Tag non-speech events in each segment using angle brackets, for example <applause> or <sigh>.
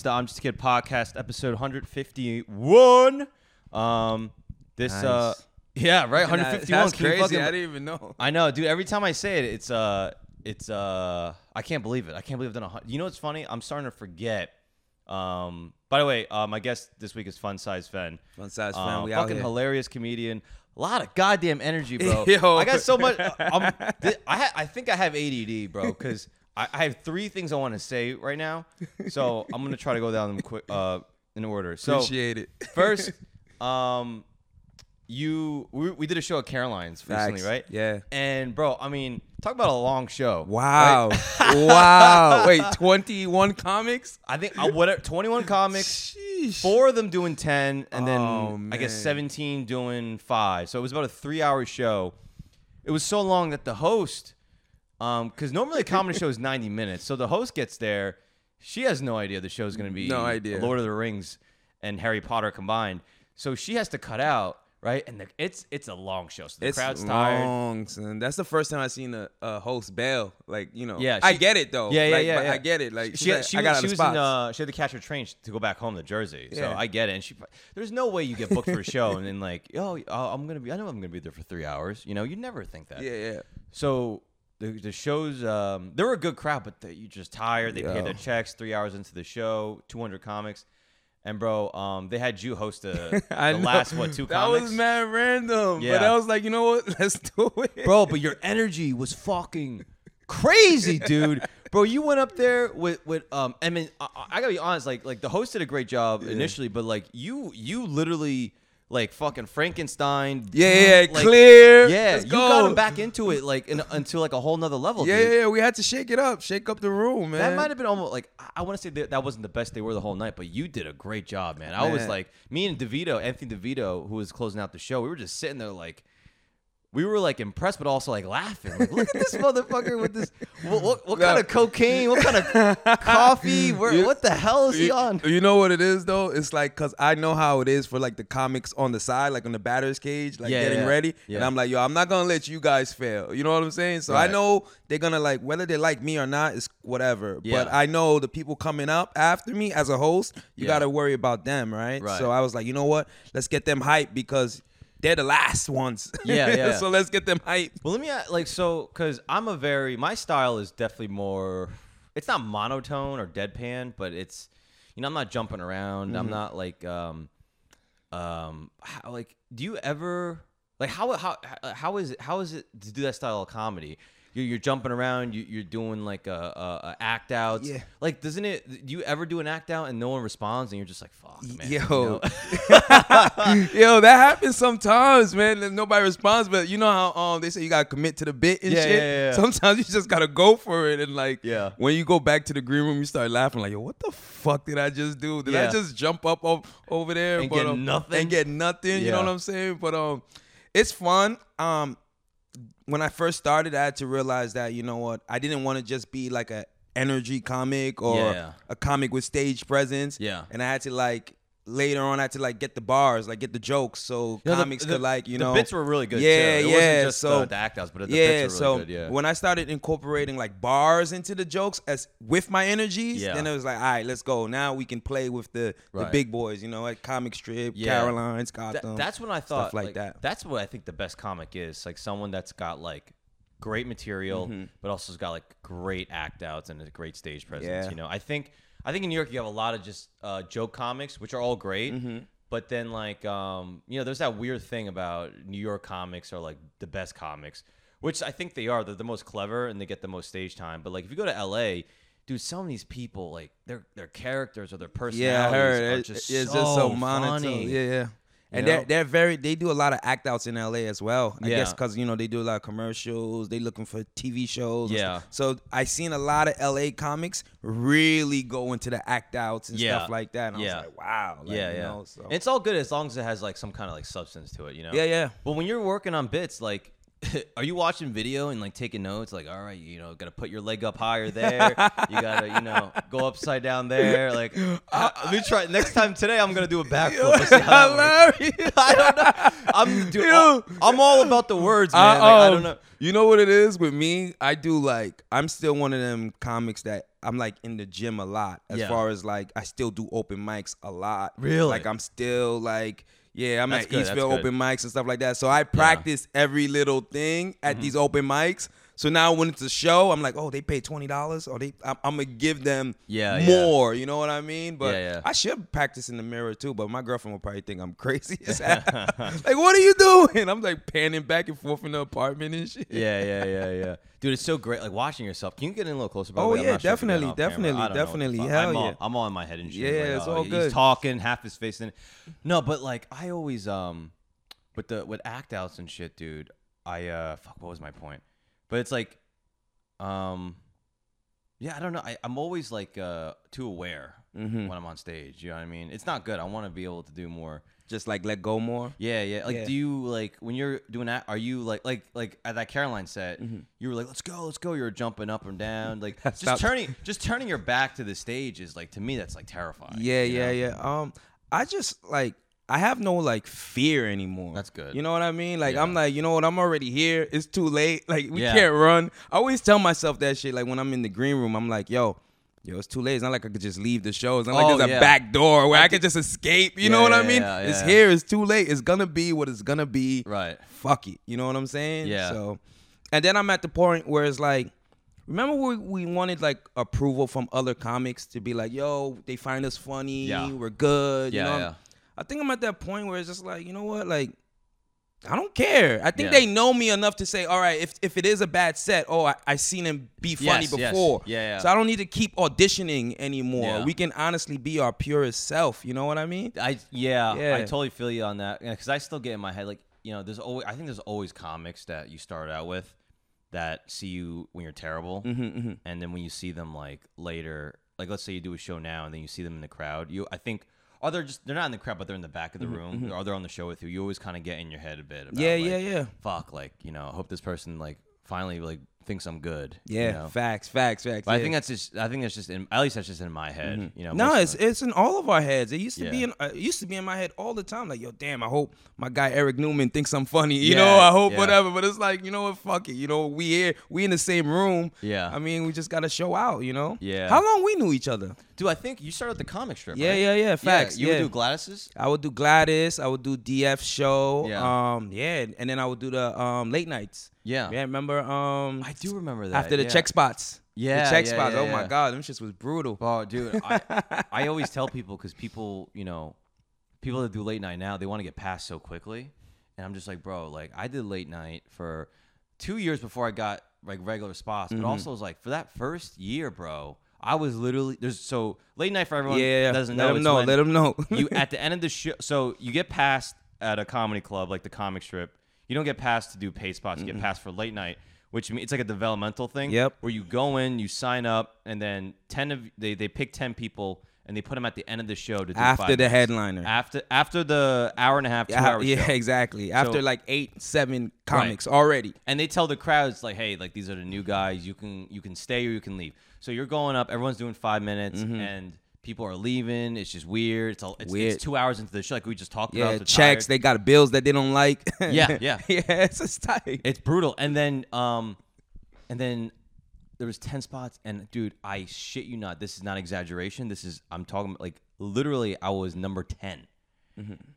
Is the I'm Just a Kid podcast, episode 151. Um, this uh, <laughs> yeah, right, 151. That's crazy. fucking- I didn't even know. I know, dude. Every time I say it, it's uh, it's uh, I can't believe it. I can't believe I've done a. You know what's funny? I'm starting to forget. Um, by the way, uh, my guest this week is Fun Size Fen. Fun size Um, fan. We out fucking hilarious comedian. A lot of goddamn energy, bro. <laughs> Yo. I got so much. I'm, <laughs> I ha- I think I have ADD, bro, because I, I have three things I want to say right now. So <laughs> I'm gonna try to go down them quick, uh, in order. So Appreciate it. <laughs> first, um, you we, we did a show at Caroline's recently, Facts. right? Yeah. And bro, I mean, talk about a long show. Wow. <laughs> wow. Wait, 21 comics? I think uh, whatever. 21 comics. Sheesh. Four of them doing 10, and then Oh, I guess man. 17 doing five. So it was about a three hour show. It was so long that the host, because normally a comedy show is 90 minutes. So the host gets there. She has no idea the show's going to be No idea. Lord of the Rings and Harry Potter combined. So she has to cut out, right? And the, it's it's a long show. So the It's crowd's tired. long, son. That's the first time I've seen a, a host bail. Like, you know. Yeah, I get it, though. Yeah, yeah, Like, yeah, yeah. I get it. Like, she, like, she, I was- got she was in, uh, she had to catch her train to go back home to Jersey. So Yeah. I get it. And she, there's no way you get booked for a show and then like, oh, I'm gonna be, I know I'm gonna be there for three hours. You know, you never think that. yeah, yeah. So the the shows, um, they were a good crowd, but they, you just tired. They paid their checks three hours into the show, 200 comics, and bro, um, they had you host the, <laughs> the last what two That comics. That was mad random. Yeah. But I was like, you know what? <laughs> Let's do it. bro. But your energy was fucking crazy, <laughs> dude. Bro, you went up there with with um. I mean, I, I gotta be honest. Like like the host did a great job initially, but like you you literally like fucking Frankenstein. Yeah, yeah, like, clear. Yeah, Let's you go. got him back into it like in, until like a whole nother level. Yeah, dude. yeah, yeah. We had to shake it up, shake up the room, man. That might have been almost like I- want to say that, that wasn't the best they were the whole night, but you did a great job, man. I was like me and DeVito, Anthony DeVito, who was closing out the show. We were just sitting there like we were like impressed, but also like laughing. Like, look at this <laughs> motherfucker with this. What, what, what kind of cocaine? What kind of <laughs> coffee? Where, You- what the hell is he on? You know what it is though? It's like cause I know how it is for like the comics on the side, like on the batter's cage, like Yeah, getting yeah. ready. And I'm like, yo, I'm not gonna let you guys fail. You know what I'm saying? So Right. I know they're gonna like whether they like me or not is whatever. Yeah. But I know the people coming up after me as a host, you Yeah. gotta worry about them, right? Right. So I was like, you know what? Let's get them hyped because they're the last ones. Yeah, <laughs> yeah. so let's get them hyped. Well, let me a- like so because I'm a very my style is definitely more. It's not monotone or deadpan, but it's you know I'm not jumping around. I'm not like um um how, like do you ever like how how how is it how is it to do that style of comedy? You're, you're jumping around. You, you're doing like a, a, a act out. Yeah. Like, doesn't it? Do you ever do an act out and no one responds, and you're just like, "Fuck, man." you Yo, know? <laughs> yo, that happens sometimes, man. and Nobody responds, but you know how um they say you gotta commit to the bit and Yeah, shit. yeah, yeah. Sometimes you just gotta go for it, and like, Yeah. when you go back to the green room, you start laughing like, yo, what the fuck did I just do? Did. I just jump up over there And But, get um, nothing? And get nothing. You know what I'm saying? But um, it's fun. Um, when I first started, I had to realize that you know what, I didn't want to just be like a energy comic or Yeah. a comic with stage presence. Yeah. and I had to like later on, I had to like get the bars, like get the jokes, so You know, comics the, could like you the know the bits were really good. Yeah, too. It yeah. wasn't just so uh, the act outs, but the yeah, bits were really so good. Yeah. when I started incorporating like bars into the jokes as with my energies, Yeah. then it was like, all right, let's go. Now we can play with the the big boys, you know, like comic strip, Yeah. Caroline's, Gotham. that's when I thought like that. That's what I think the best comic is. Like someone that's got like great material, Mm-hmm. but also has got like great act outs and a great stage presence. Yeah. You know, I think I think in New York you have a lot of just uh, joke comics, which are all great. Mm-hmm. But then like um, you know, there's that weird thing about New York comics are like the best comics, which I think they are. They're the most clever and they get the most stage time. But like if you go to LA. Dude, some of these people, like their their characters or their personalities, yeah, I heard are it, just it's so just so monotone. funny. Yeah, yeah. And know? they're they're very they do a lot of act outs in LA as well. I Yeah. guess because you know they do a lot of commercials. They looking for TV shows. Yeah. So I seen a lot of LA comics really go into the act outs and Yeah. stuff like that. And Yeah. I was like, wow. Like, yeah, you yeah. know, so. It's all good as long as it has like some kind of like substance to it, you know. yeah, yeah. But when you're working on bits, like, <laughs> are you watching video and like taking notes? Like, all right, you know, gotta put your leg up higher there. you gotta, you know, go upside down there. Like, <laughs> uh, let me try. Next time today, I'm gonna do a backflip. Let's see how that works. <laughs> I don't know. I'm dude, Yo. I'm all about the words, man. I, Like, I um, don't know. You know what it is with me? I do like I'm still one of them comics that I'm like in the gym a lot. As Yeah. far as like I still do open mics a lot. Really? Like I'm still like yeah, I'm That's at good, Eastville open mics and stuff like that. So I practice every little thing at Mm-hmm. these open mics. So now when it's a show, I'm like, oh, they pay twenty dollars, or they, I'm, I'm gonna give them Yeah, yeah. more. You know what I mean? But Yeah, yeah. I should practice in the mirror too. But my girlfriend will probably think I'm crazy as <laughs> hell. <laughs> like, what are you doing? I'm like panning back and forth in the apartment and shit. Yeah, yeah, yeah, <laughs> yeah. Dude, it's so great. Like watching yourself. Can you get in a little closer? By Oh? Yeah, not sure if definitely, definitely, I don't know what the definitely. Hell I'm all, yeah. I'm all in my head and shit. Yeah, like, it's oh, all He's talking, half his face in. No, but like I always um, with the with act outs and shit, dude. I uh, fuck. What was my point? But it's like, um, yeah, I don't know. I, I'm always like uh too aware Mm-hmm. when I'm on stage. You know what I mean? It's not good. I want to be able to do more. Just like let go more. Yeah, yeah. Like, Yeah. do you like when you're doing that? Are you like, like, like at that Caroline set? Mm-hmm. You were like, "Let's go, let's go." You were jumping up and down, like <laughs> Stop. just turning, just turning your back to the stage is like to me that's like terrifying. Yeah, yeah, know? yeah. Um, I just like I have no like fear anymore. That's good. You know what I mean? Like I'm like, you know what? I'm already here. It's too late. Like we Yeah. can't run. I always tell myself that shit. Like when I'm in the green room, I'm like, yo. Yo, it's too late. It's not like I could just leave the show. It's not like Oh, there's a back door where I, I could just escape. You Yeah, know what I mean? yeah, It's yeah. here. It's too late. It's gonna be what it's gonna be. Right. Fuck it. You know what I'm saying? Yeah. So, and then I'm at the point where it's like, remember we we wanted like approval from other comics to be like, yo, they find us funny. Yeah. We're good. Yeah, you know? I think I'm at that point where it's just like, you know what, like. I don't care. I think Yeah. they know me enough to say, all right, if, if it is a bad set, oh, I, I seen him be funny Yes, yes. before. Yeah, yeah. So I don't need to keep auditioning anymore. Yeah. We can honestly be our purest self. You know what I mean? I yeah, Yeah. I totally feel you on that because I still get in my head like you know, there's always I think there's always comics that you start out with that see you when you're terrible, Mm-hmm, and then when you see them like later, like let's say you do a show now and then you see them in the crowd, you I think. Or they're just they're not in the crowd, but they're in the back of the room, or they're on the show with you. You always kind of get in your head a bit. About, Mm-hmm, Yeah, like, yeah, yeah. Fuck, like you know, I hope this person like finally like thinks I'm good. you Yeah, know? facts, facts, facts. But I think that's just I think that's just in at least that's just in my head. You know. No, it's it's in all of our heads. It used to be in uh, it used to be in my head all the time. Like, yo, damn, I hope my guy Eric Newman thinks I'm funny. You know, I hope yeah. whatever. But it's like, you know what? Fuck it. You know, we here, we in the same room. Yeah. I mean, we just gotta show out. You know. Yeah. How long we knew each other? Dude, I think you started the comic strip. Yeah, right? yeah, yeah. Facts. you yeah. would do Gladys's. I would do Gladys. I would do DF show. Yeah. Um. Yeah. And then I would do the um late nights. Yeah. Yeah. Remember? Um. I do remember that. after the yeah. check spots. Yeah, The check yeah, spots. yeah, oh my god, them shits was brutal. Oh, dude, I, <laughs> I always tell people because people, you know, people that do late night now, they want to get past so quickly, and I'm just like, bro, like I did late night for two years before I got like regular spots, Mm-hmm. but also was like for that first year, bro, I was literally there's so late night for everyone yeah. doesn't let know. them know. Let them know. <laughs> you at the end of the show, so you get passed at a comedy club like the comic strip. You don't get passed to do pay spots. You get passed for late night, which means it's like a developmental thing. Yep. Where you go in, you sign up, and then ten of they they pick ten people and they put them at the end of the show to do after five the minutes. headliner. After after the hour and a half, two Yeah, hours. yeah, show. exactly. After So- like eight, seven comics already. and they tell the crowds like, "Hey, like these are the new guys. You can you can stay or you can leave." So you're going up. Everyone's doing five minutes, mm-hmm. and people are leaving. It's just weird. It's, all, it's, Mm-hmm. Weird. it's two hours into the show, like we just talked Yeah, about. they're checks. tired. They got bills that they don't like. <laughs> Yeah, yeah. <laughs> yeah. It's just tight. It's brutal. And then um and then there was 10 spots and dude, I shit you not. This is not exaggeration. This is I'm talking like literally I was number 10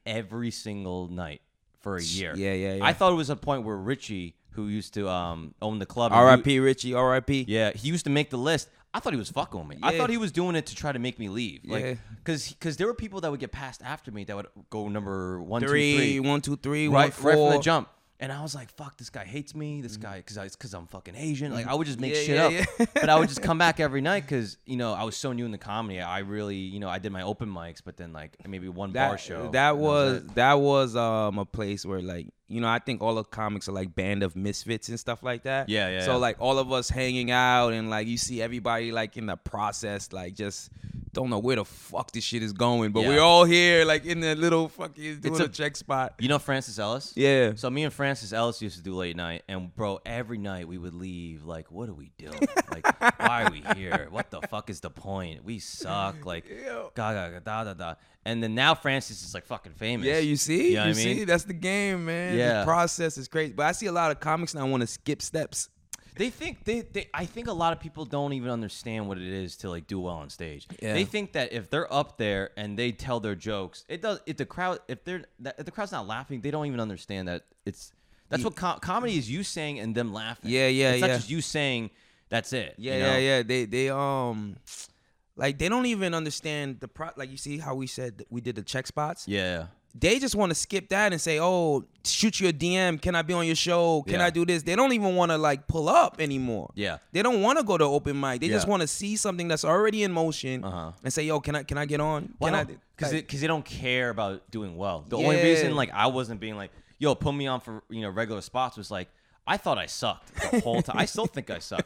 every single night for a year. Mm-hmm. Yeah, yeah, yeah. I thought it was a point where Richie who used to um own the club R.I.P. Richie. R.I.P. yeah, he used to make the list. I thought he was fucking with me. I thought he was doing it to try to make me leave. Yeah. Like cuz cuz there were people that would get passed after me that would go number one, two, Three, one, two, three, one, right, right from the jump. And I was like, "Fuck, this guy hates me. This guy, because I, because I'm fucking Asian. Like, I would just make Yeah, shit yeah, up. yeah. <laughs> but I would just come back <laughs> every night because you know I was so new in the comedy. I really, you know, I did my open mics, but then like maybe one bar That, show. that was that was um a place where like you know I think all the comics are like band of misfits and stuff like that. Yeah, yeah, So yeah. like all of us hanging out and like you see everybody like in the process like just don't know where the fuck this shit is going, but Yeah. we're all here like in the little fucking doing It's a, a- check spot. You know Francis Ellis? Yeah. So me and Francis Ellis used to do late night, and bro, every night we would leave. Like, what are we doing? Like, why are we here? What the fuck is the point? We suck. Like, <laughs> Ew. ga ga da da da. And then now Francis is like fucking famous. Yeah, you see, You know you I mean? see, that's the game, man. Yeah. the process is crazy. But I see a lot of comics now want to skip steps. They think they, they I think a lot of people don't even understand what it is to like do well on stage. Yeah. They think that if they're up there and they tell their jokes, it does if the crowd if they're if the crowd's not laughing, they don't even understand that it's that's what com- comedy is you saying and them laughing. Yeah, yeah, yeah. It's not yeah. just you saying that's it. Yeah, you know? yeah, yeah. They they um like they don't even understand the pro like you see how we said that we did the check spots? Yeah. They just want to skip that and say, "Oh, shoot you a DM. Can I be on your show? Can Yeah. I do this?" They don't even want to like pull up anymore. Yeah. They don't want to go to open mic. They just Yeah. want to see something that's already in motion Uh-huh. and say, "Yo, can I can I get on? Can I?" Because like- because they don't care about doing well. The only Yeah. reason like I wasn't being like, yo, put me on for you know regular spots was like I thought I sucked the whole time. I still think I suck.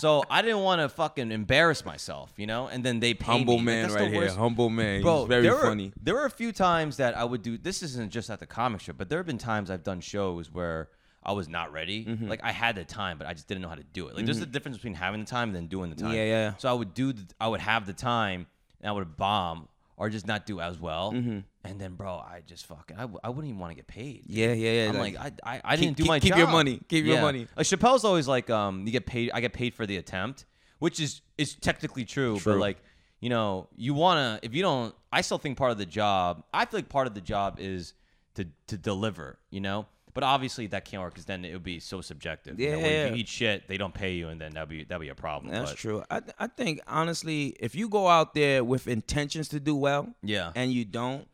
So I didn't want to fucking embarrass myself, you know. And then they paid humble me. Man right here. Humble man. Bro, He's very there were, funny. There were a few times that I would do. This isn't just at the comic strip, but there have been times I've done shows where I was not ready. Mm-hmm. Like I had the time, but I just didn't know how to do it. Like there's a difference between having the time and then doing the time. Yeah, yeah. So I would do. The, I would have the time, and I would bomb or just not do as well. Mm-hmm. And then, bro, I just fucking. I, w- I wouldn't even want to get paid. Yeah, yeah, yeah. I'm like, I, I, I didn't do keep- my keep job. your money. Keep your Yeah. money. Like Chappelle's always like, um, you get paid. I get paid for the attempt, which is is technically true, but like, you know, you wanna. If you don't, I still think part of the job. I feel like part of the job is to to deliver. You know. But obviously that can't work because then it would be so subjective. You know, where Yeah. if you eat shit, they don't pay you, and then that'd be that'd be a problem. That's but, true. I I think honestly, if you go out there with intentions to do well, Yeah. and you don't,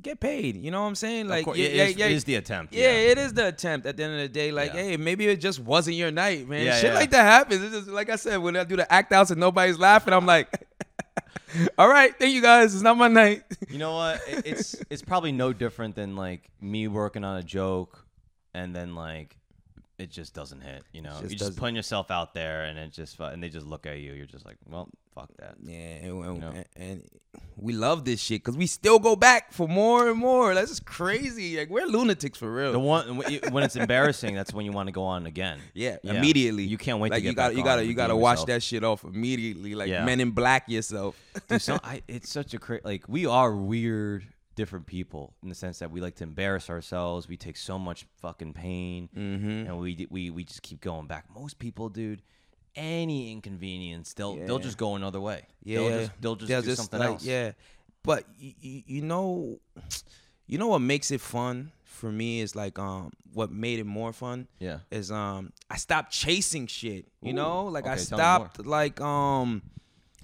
get paid. You know what I'm saying? Like, course, yeah, it yeah, yeah, it is the attempt. yeah, it is the attempt. At the end of the day, like, Yeah. hey, maybe it just wasn't your night, man. Yeah, Shit yeah. like that happens. It's just like I said when I do the act outs and nobody's laughing, I'm like, <laughs> all right, thank you guys. It's not my night. <laughs> You know what? It- It's it's probably no different than like me working on a joke, and then like it just doesn't hit. You know, just you just putting yourself out there, and it just and they just look at you. You're just like, well, fuck that. Yeah, and, and- know? and we love this shit because we still go back for more and more. That's just crazy. Like we're lunatics for real. The one when it's embarrassing, that's when you want to go on again. Yeah, Yeah. immediately. You can't wait to like get you gotta, you gotta, you gotta redeem wash yourself. that shit off immediately. Like Yeah. Men in Black yourself. Dude, so <laughs> I, it's such a cra- like we are weird, different people in the sense that we like to embarrass ourselves. We take so much fucking pain, Mm-hmm. and we we we just keep going back. Most people, dude, any inconvenience, they'll they'll just go another way. Yeah, they'll just they'll just do something like, else. Yeah, but you, you know, you know what makes it fun for me is like um what made it more fun yeah. is um I stopped chasing shit. You Ooh, know, like I okay, me stopped like um.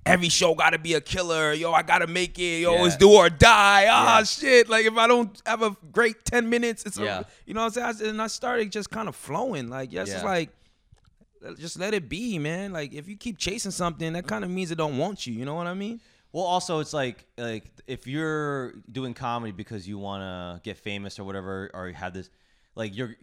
Every show gotta be a killer. Yo, I gotta make it. Yo, Yeah. it's do or die. Ah, Yeah. shit. Like if I don't have a great ten minutes, it's Yeah. a, you know what I'm saying. And I started just kind of flowing. Like yes, it's like just let it be, man. Like if you keep chasing something, that kind of means it don't want you. You know what I mean? Well, also it's like like if you're doing comedy because you want to get famous or whatever, or you have this, like you're,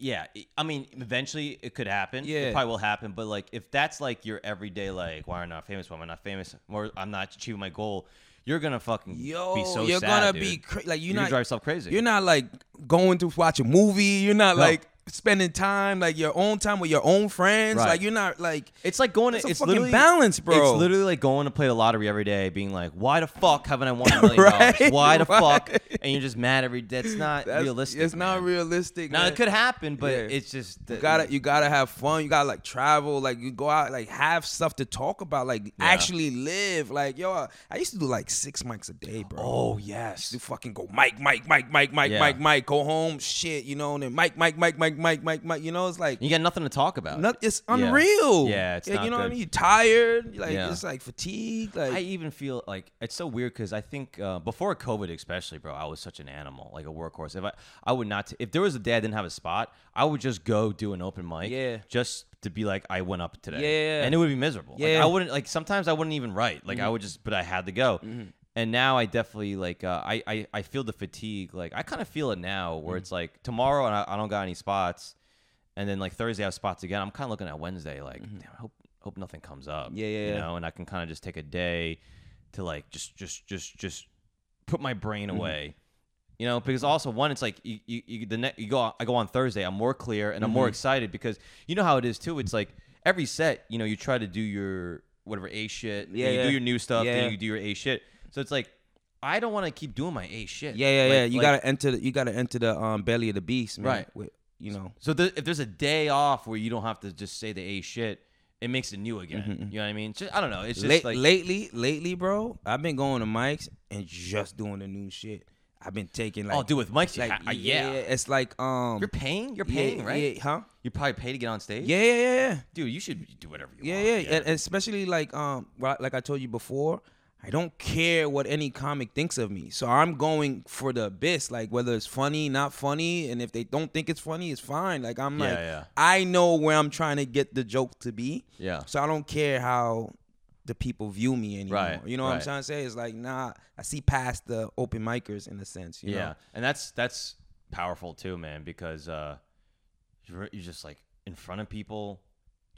yeah. I mean, eventually it could happen. Yeah. it probably will happen. But like if that's like your everyday, like why am I not famous? Why am I not famous? Or I'm not achieving my goal. You're gonna fucking Yo, be so you're sad, gonna dude. be cra- like you're, You're gonna not drive yourself crazy. You're not like going to watch a movie. You're not No. like spending time like your own time with your own friends. Right. Like you're not like It's like going It's to a it's fucking literally balance, bro. It's literally like going to play the lottery every day, being like, "Why the fuck haven't I won a <laughs> million Right, dollars? Why the <laughs> right. fuck?" And you're just mad every day. It's not that's, realistic. It's not realistic. Now man. it could happen, but Yeah. it's just You gotta you gotta have fun. You gotta like travel. Like you go out, like have stuff to talk about. Like actually live. Like yo, I used to do like six mics a day, bro. Oh yes. to fucking go Mike, Mike, Mike, Mike, Mike, Yeah. Mike, Mike, go home, shit, you know, and then Mike, Mike, Mike, Mike, Mike, Mike, Mike, you know, it's like You got nothing to talk about. not, it's unreal. Yeah, it's not you know what I mean. You're tired, like Yeah. it's like fatigue, like I even feel like it's so weird because I think uh, before COVID, especially, bro, I was such an animal, like a workhorse. If I, I would not, if there was a day I didn't have a spot, I would just go do an open mic, Yeah. just to be like I went up today, Yeah. and it would be miserable. Like, Yeah. Mm-hmm. I wouldn't like sometimes I wouldn't even write, like I would just, but I had to go. And now I definitely like uh, I, I I feel the fatigue. Like I kind of feel it now, Mm-hmm. where it's like tomorrow and I, I don't got any spots, and then like Thursday I have spots again. I'm kind of looking at Wednesday, like damn, I hope hope nothing comes up. Mm-hmm. Yeah, yeah, you yeah. know, and I can kind of just take a day to like just just just just put my brain Mm-hmm. away. You know, because also one, it's like you, you, you the ne- you go I go on Thursday, I'm more clear and I'm Mm-hmm. more excited because you know how it is too. It's like every set, you know, you try to do your whatever A shit, Yeah, you yeah. do your new stuff, Yeah. then you do your A shit. So it's like I don't want to keep doing my A shit. yeah, yeah, Like- yeah. You like- gotta enter, the, you gotta enter the um belly of the beast, man. Right. With, you know. So the, if there's a day off where you don't have to just say the a shit, it makes it new again. You know what I mean? Just, I don't know. It's just Late, like lately, lately, bro, I've been going to mics and just doing the new shit. I've been taking like, oh, dude, with Mike's, like uh, yeah. it's like um, You're paying. You're yeah, paying, right? yeah, huh? You probably pay to get on stage. Yeah, yeah, yeah, yeah. dude, you should do whatever you Yeah, want. yeah, and especially like um, like I told you before, I don't care what any comic thinks of me. So I'm going for the abyss, like whether it's funny, not funny, and if they don't think it's funny, it's fine. Like I'm Yeah, like, yeah. I know where I'm trying to get the joke to be. Yeah. So I don't care how the people view me anymore. Right, You know what I'm trying to say? It's like, nah, I see past the open micers in a sense. You yeah, know? and that's that's powerful too, man, because uh, you're you're just like in front of people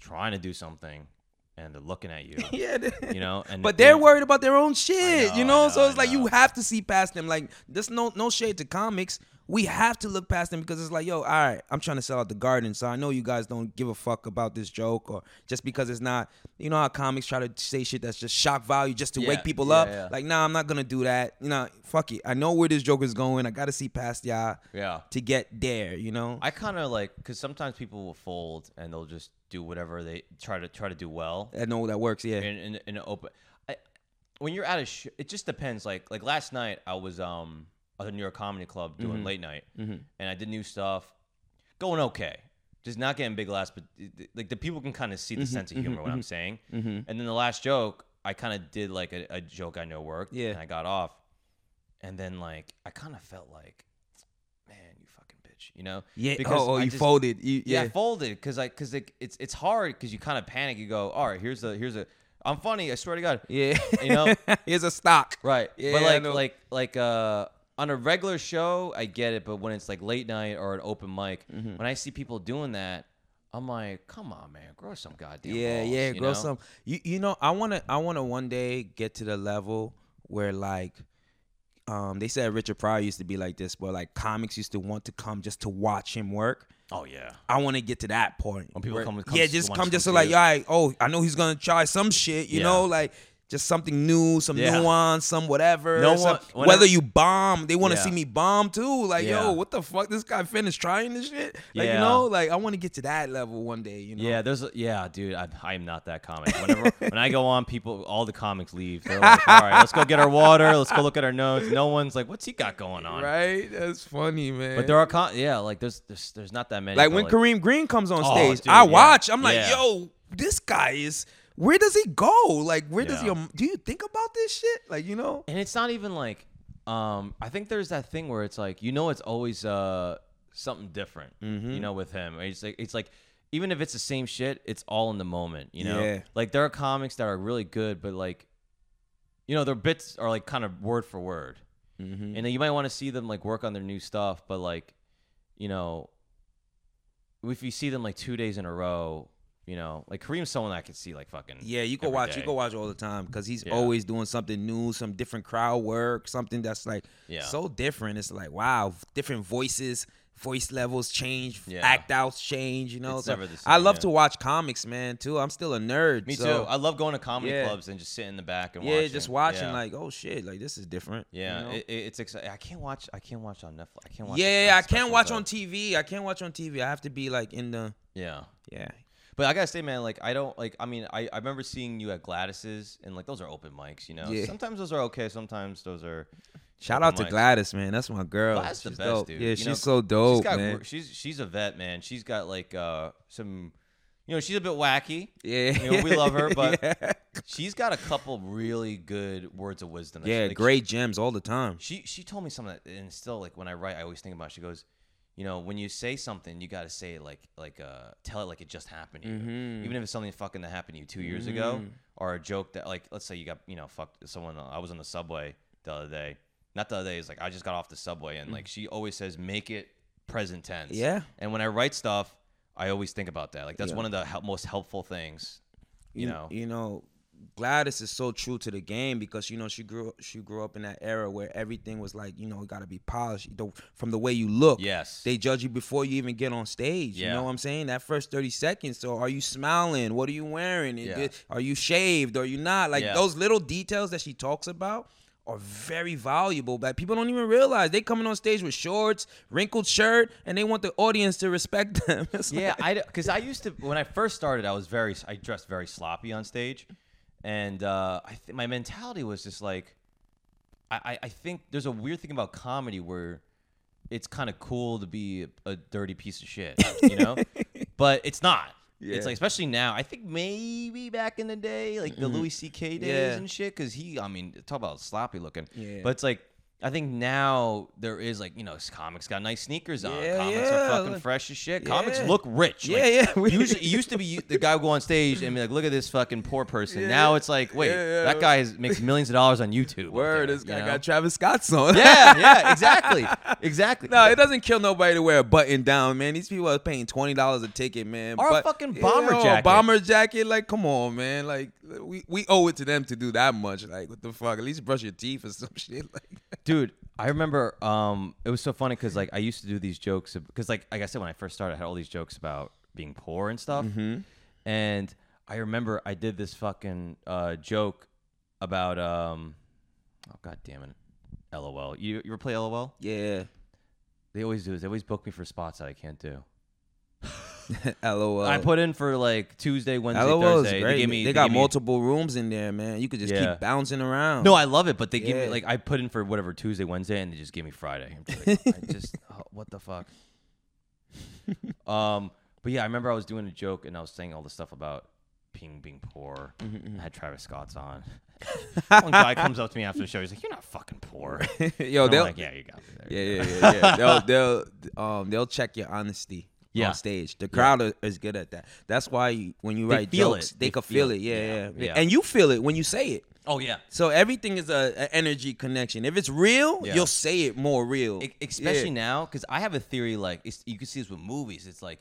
trying to do something, and they're looking at you. <laughs> yeah. they- You know, and But they're and- worried about their own shit, know, you know. know, so it's I like you have to see past them. Like there's no no shade to comics. We have to look past them because it's like, yo, all right, I'm trying to sell out the garden, so I know you guys don't give a fuck about this joke, or just because it's not, you know, how comics try to say shit that's just shock value just to Yeah, wake people yeah, up. yeah. Like, nah, I'm not gonna do that. You know, fuck it. I know where this joke is going. I got to see past y'all Yeah, to get there. You know. I kind of like because sometimes people will fold and they'll just do whatever they try to try to do well I know that works. Yeah. in in, in open. I, when you're at a sh- it just depends. Like like last night, I was um the New York Comedy Club doing Mm-hmm. late night, and I did new stuff, going okay. Just not getting big laughs, but uh, like the people can kind of see the Mm-hmm, sense of humor what I'm saying. And then the last joke, I kind of did like a, a joke I know worked, Yeah. and I got off. And then like I kind of felt like, man, you fucking bitch, you know? Yeah. Because oh, oh, I you just- folded. You, yeah, yeah. Folded because like because it, it's it's hard because you kind of panic. You go, all right, here's a here's a I'm funny. I swear to God. Yeah. You know? <laughs> here's a stock. Right. Yeah, but I like know. like like uh on a regular show, I get it. But when it's like late night or an open mic, Mm-hmm. when I see people doing that, I'm like, come on, man, grow some goddamn. Yeah, balls, yeah, grow know? some. You you know, I wanna I wanna one day get to the level where like um they said Richard Pryor used to be like this, but like comics used to want to come just to watch him work. Oh yeah. I want to get to that point. When people where- come- come yeah, just come just to shit. like, all right, oh, I know he's gonna try some shit, you Yeah. know, like just something new, some Yeah. nuance, some whatever. No some- one- whether you bomb, they want to Yeah. see me bomb too. Like, Yeah. yo, what the fuck? This guy finished trying this shit. Like, Yeah. you know, like I want to get to that level one day. You know. Yeah, there's a, yeah, dude. I, am not that comic. <laughs> Whenever when I go on, people, all the comics leave. They're like, all right, let's go get our water. Let's go look at our notes. No one's like, what's he got going on? Right? That's funny, man. But there are, con- yeah, like there's there's there's not that many. like when Kareem Green comes on Oh, stage, dude, I watch. I'm like, yo, this guy is. Where does he go? Like, where does Yeah. he? Do you think about this shit? Like, you know? and it's not even like um i think there's that thing where it's like you know it's always uh something different Mm-hmm. you know with him it's like it's like even if it's the same shit it's all in the moment you know Yeah. like there are comics that are really good but like you know their bits are like kind of word for word Mm-hmm. and then you might want to see them like work on their new stuff but like you know if you see them like two days in a row you know like kareem's someone i could see like fucking Yeah, you go watch. You day. go watch all the time because he's Yeah. always doing something new, some different crowd work, something that's like Yeah. so different. It's like wow, different voices, voice levels change, Yeah. act outs change. You know, so the I love yeah. to watch comics, man. Too. I'm still a nerd. me so, too i love going to comedy Yeah. clubs and just sitting in the back and Yeah, watching just watching like, oh shit, like this is different. you Yeah, know? it, it- it's exciting. I can't watch. I can't watch on Netflix. I can't watch. yeah, yeah, I can't watch though. on TV. I can't watch on TV. I have to be like in the Yeah, yeah. But I gotta say, man, like I don't like. I mean, I, I remember seeing you at Gladys's, and like those are open mics. You know, Yeah. sometimes those are okay. Sometimes those are. Shout out to mics. Gladys, man. That's my girl. Gladys the best, dope. dude. Yeah, You she's know, so dope, she's got. man. She's she's a vet, man. She's got like uh some. You know, she's a bit wacky. Yeah, You know, we love her, <laughs> but yeah, she's got a couple really good words of wisdom. she- yeah like, great gems all the time. she she told me something that, and still like when I write, I always think about. It. She goes, you know, when you say something, you got to say it like like uh tell it like it just happened to you, Mm-hmm. even if it's something fucking that happened to you two years ago, or a joke that like let's say you got you know fucked someone. I was on the subway the other day, not the other day. It's like I just got off the subway, and like she always says, make it present tense. Mm. Yeah. And when I write stuff, I always think about that. Like that's Yeah. one of the hel- most helpful things. You know. you know, Gladys is so true to the game because you know she grew she grew up in that era where everything was like you know it got to be polished from the way you look. Yes. They judge you before you even get on stage. Yeah. You know what I'm saying? That first 30 seconds. So are you smiling? What are you wearing? Yeah. Are you shaved? Are you not? Like Yeah. those little details that she talks about are very valuable that people don't even realize. They coming on stage with shorts, wrinkled shirt, and they want the audience to respect <laughs> them. It's Yeah, like- I because I used to when I first started, I was very I dressed very sloppy on stage, and uh, I th- my mentality was just like, I, I I think there's a weird thing about comedy where it's kind of cool to be a, a dirty piece of shit, you know, <laughs> but it's not. Yeah. It's like especially now. I think maybe back in the day, like the Louis C.K. days Yeah. and shit, because he, I mean, talk about sloppy looking. Yeah. But it's like I think now there is like you know comics got nice sneakers on. Yeah, comics yeah, are fucking fresh as shit. Comics look rich. Yeah, Like, yeah, <laughs> Usually, it used to be the guy would go on stage and be like, "Look at this fucking poor person." Yeah. Now it's like, wait, Yeah, yeah. that guy is, makes millions of dollars on YouTube. Word, there, this guy you know? got Travis Scott's on. yeah, yeah, exactly, <laughs> exactly. No, it doesn't kill nobody to wear a button down, man. These people are paying twenty dollars a ticket, man. Or a fucking bomber Yeah, or a jacket. bomber jacket, like, come on, man. Like, we, we owe it to them to do that much. Like, what the fuck? At least brush your teeth or <laughs> some shit. Like, dude i remember um it was so funny because like i used to do these jokes because like like i said when i first started i had all these jokes about being poor and stuff Mm-hmm. and i remember i did this fucking uh joke about um oh god damn it lol you, you ever play lol yeah, they always do is they always book me for spots that i can't do <laughs> lol. i put in for like tuesday wednesday LOL thursday is great. they, They, gave me, got me- multiple rooms in there, man. You could just Yeah. keep bouncing around. no, I love it, but they give me like I put in for whatever Tuesday, Wednesday, and they just give me Friday. I'm just like, I just <laughs> oh, what the fuck. um, but yeah, I remember I was doing a joke and I was saying all the stuff about being being poor. Mm-hmm, I had Travis Scott's on. One guy comes up to me after the show. He's like, "You're not fucking poor." <laughs> Yo, I'm they'll like, "Yeah, you got me there." yeah, yeah, yeah, yeah. they'll they'll um they'll check your honesty Yeah. on stage. The crowd is- is good at that. That's why when you They write jokes, it. they, They can feel feel it. Yeah, Yeah, yeah, yeah. and you feel it when you say it. Oh yeah. So everything is a, a energy connection. If it's real, Yeah. you'll say it more real. Especially Yeah. now because i have a theory like it's, you can see this with movies it's like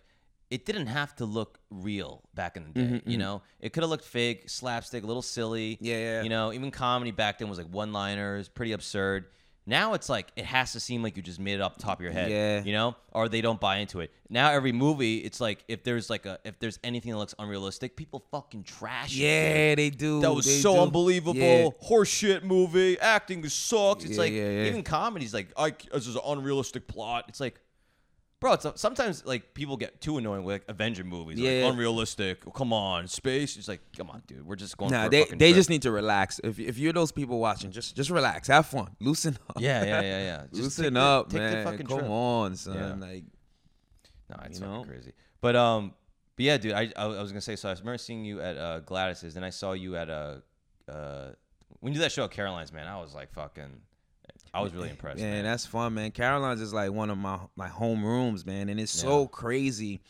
it didn't have to look real back in the day Mm-hmm, you know it could have looked fake slapstick a little silly Yeah, yeah. you know even comedy back then was like one liners pretty absurd now it's like it has to seem like you just made it up top of your head Yeah. you know or they don't buy into it now every movie it's like if there's like a if there's anything that looks unrealistic people fucking trash it. Yeah, they do. That was they so do. unbelievable. Yeah. Horseshit movie. Acting sucks. It's Yeah, like yeah. even comedies like I this is an unrealistic plot. It's like Bro, it's sometimes like people get too annoying with like Avenger movies. Yeah. Like unrealistic. Come on, space. It's like, come on, dude. We're just going Nah, they they trip. just need to relax. If if you're those people watching, just just relax, have fun, <laughs> loosen up. Yeah, yeah, yeah, yeah. <laughs> Just loosen up, take the man. fucking Come trip. on, son. Yeah. Like No, it's you fucking know? crazy. But um, but yeah, dude. I I was gonna say. So I remember seeing you at uh, Gladys's, and I saw you at uh, uh, when you did that show at Caroline's. Man, I was like fucking. I was really impressed. Man, man. that's fun, man. Caroline's is like one of my my home rooms, man, and it's so crazy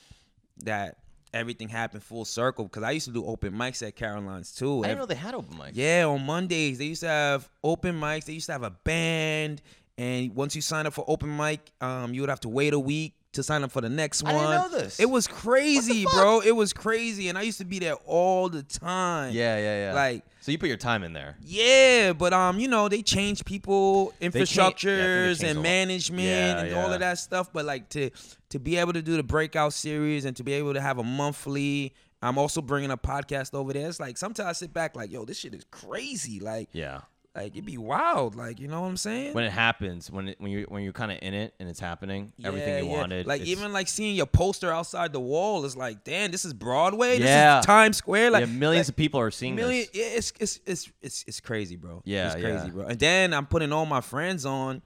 that everything happened full circle. Because I used to do open mics at Caroline's too. I didn't know they had open mics. yeah, on Mondays they used to have open mics. They used to have a band, and once you sign up for open mic, um, you would have to wait a week to sign up for the next I one. didn't know this. It was crazy, bro. It was crazy, and I used to be there all the time. Yeah, yeah, yeah. Like so you put your time in there. yeah, but um, you know, they change people, I infrastructures, changed a and lot. management, Yeah, and all yeah. of that stuff. But like to to be able to do the breakout series and to be able to have a monthly. I'm also bringing a podcast over there. It's like sometimes I sit back like, yo, this shit is crazy. Like, Yeah. Like it'd be wild. Like, you know what I'm saying? When it happens, when it, when you when you're kind of in it and it's happening, everything you Yeah, yeah. wanted. Like even like seeing your poster outside the wall is like, damn, this is Broadway. Yeah. This is Times Square. Like yeah, millions like, of people are seeing million. this. Yeah, it's it's it's it's it's crazy, bro. Yeah, it's crazy, yeah. bro. And then I'm putting all my friends on.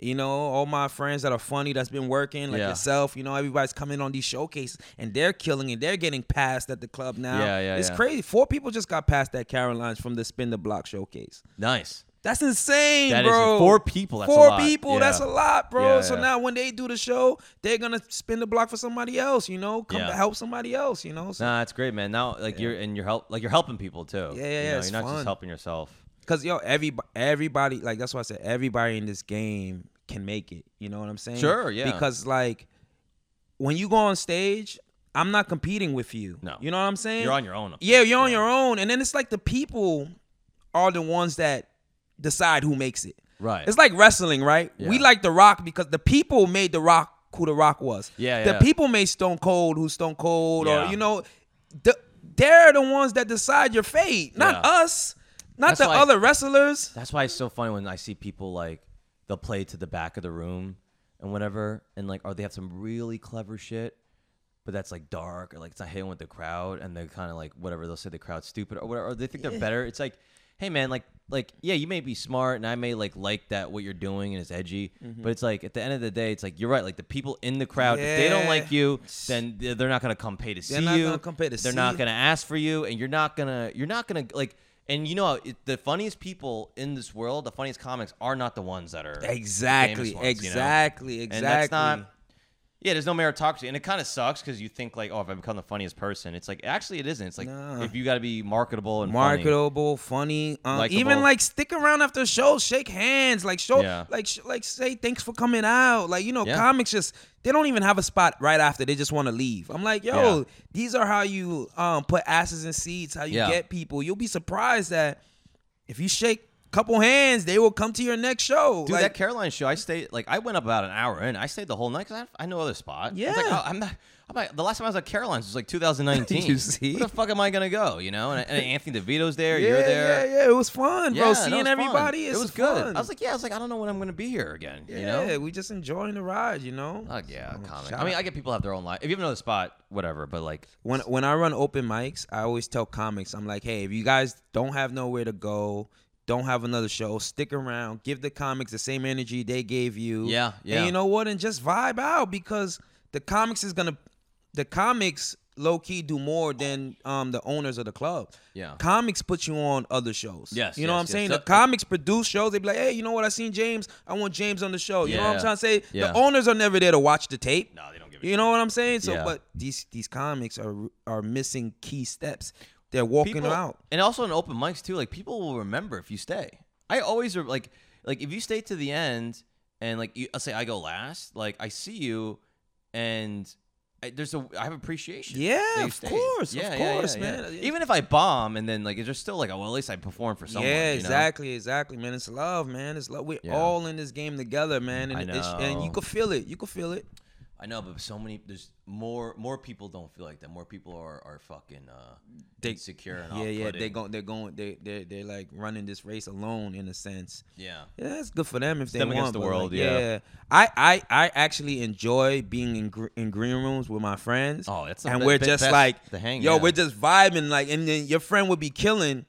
You know, all my friends that are funny that's been working, like Yeah. yourself. You know, everybody's coming on these showcases and they're killing it. They're getting passed at the club now. Yeah, yeah, It's yeah. crazy. Four people just got passed at Caroline's from the Spin the Block showcase. Nice. That's insane, That is bro. four people, that's a four lot. people. That's a lot, bro. Yeah, so yeah. now when they do the show, they're gonna spin the block for somebody else. You know, come Yeah. to help somebody else. You know, so, Nah, it's great, man. Now, like you're and you're help, like you're helping people too. Yeah, yeah, You yeah, know, you're not fun. just helping yourself. Cause yo, everybody, everybody, like that's why I said everybody in this game can make it. You know what I'm saying? Sure, yeah. Because like when you go on stage, I'm not competing with you. No. You know what I'm saying? You're on your own. Yeah, you're on your own, and then it's like the people are the ones that decide who makes it. Right. It's like wrestling, right? We like The Rock because the people made The Rock who The Rock was. Yeah, The yeah. people made Stone Cold who Stone Cold, Yeah. or you know, the, they're the ones that decide your fate, not Yeah. us. Not the other wrestlers. That's why it's so funny when I see people like they'll play to the back of the room and whatever, and like, or they have some really clever shit, but that's like dark or like it's not hitting with the crowd, and they're kind of like whatever they'll say the crowd's stupid or whatever, or they think they're better. It's like, hey man, like, like yeah, you may be smart, and I may like like that what you're doing and it's edgy, mm-hmm. but it's like at the end of the day, it's like you're right. Like the people in the crowd, if they don't like you, then they're not gonna come pay to see They're not you. come pay to they're see not you. gonna ask for you, and you're not gonna you're not gonna like. And you know, it, the funniest people in this world, the funniest comics, are not the ones that are Exactly, ones, you know? exactly, exactly. And that's not. Yeah, there's no meritocracy, and it kind of sucks because you think like, oh, if I become the funniest person, it's like actually it isn't. It's like Nah. if you got to be marketable and funny. marketable, funny. Um, Likeable. even like stick around after the show, shake hands, like show, Yeah. like sh- like say thanks for coming out. Like you know, Yeah. comics just they don't even have a spot right after. They just want to leave. I'm like, yo, Yeah. these are how you um put asses in seats. How you Yeah. get people. You'll be surprised that if you shake couple hands, they will come to your next show. Dude, like, that Caroline show, I stayed like I went up about an hour in. I stayed the whole night because I, I know other spot. It's like, Yeah. oh, I'm not. I'm like, the last time I was at Caroline's was like <laughs> 2019. You see? Where the fuck am I gonna go? You know, and, and Anthony DeVito's there. yeah, you're there. yeah, yeah. It was fun, Yeah, bro. Seeing everybody, it was good. fun. I was like, yeah, I was like, I don't know when I'm gonna be here again. yeah, you know, we just enjoying the ride, you know. Oh yeah, comic. I mean. I get people have their own life. If you have another spot, whatever. But like, when when I run open mics, I always tell comics, I'm like, hey, if you guys don't have nowhere to go, don't have another show, stick around, give the comics the same energy they gave you. Yeah, yeah. And you know what? And just vibe out because the comics is gonna the comics low key do more than um the owners of the club. Yeah. Comics put you on other shows. Yes, You know yes, what I'm saying? The comics produce shows. They be like, hey, you know what? I seen James. I want James on the show. You know what I'm trying to say? Yeah. The owners are never there to watch the tape. no, they don't give You shit. know what I'm saying? So, Yeah. but these these comics are are missing key steps. They're walking people, out. and also in open mics too. Like people will remember if you stay. I always re- like like if you stay to the end and like you, I'll say I go last. Like I see you, and I, there's a I have appreciation. Yeah, of stayed. course, of Yeah, yeah, yeah, course, yeah. man. Even if I bomb and then like it's just still like oh well at least I performed for someone. yeah, you know? exactly, exactly, man. It's love, man. It's love. We're Yeah. all in this game together, man. Mm, and I it's- and you can feel it. You can feel it. I know, but so many there's more more people don't feel like that. More people are are fucking uh They- insecure and yeah, yeah. They're going. They're going. They they they're like running this race alone in a sense. yeah. Yeah, it's good for them if they them want. the world, like, yeah. I, I I actually enjoy being in gr- in green rooms with my friends. Oh, that's the and be- we're be- just like, the hang, yo, yeah. we're just vibing, like, and then your friend would be killing,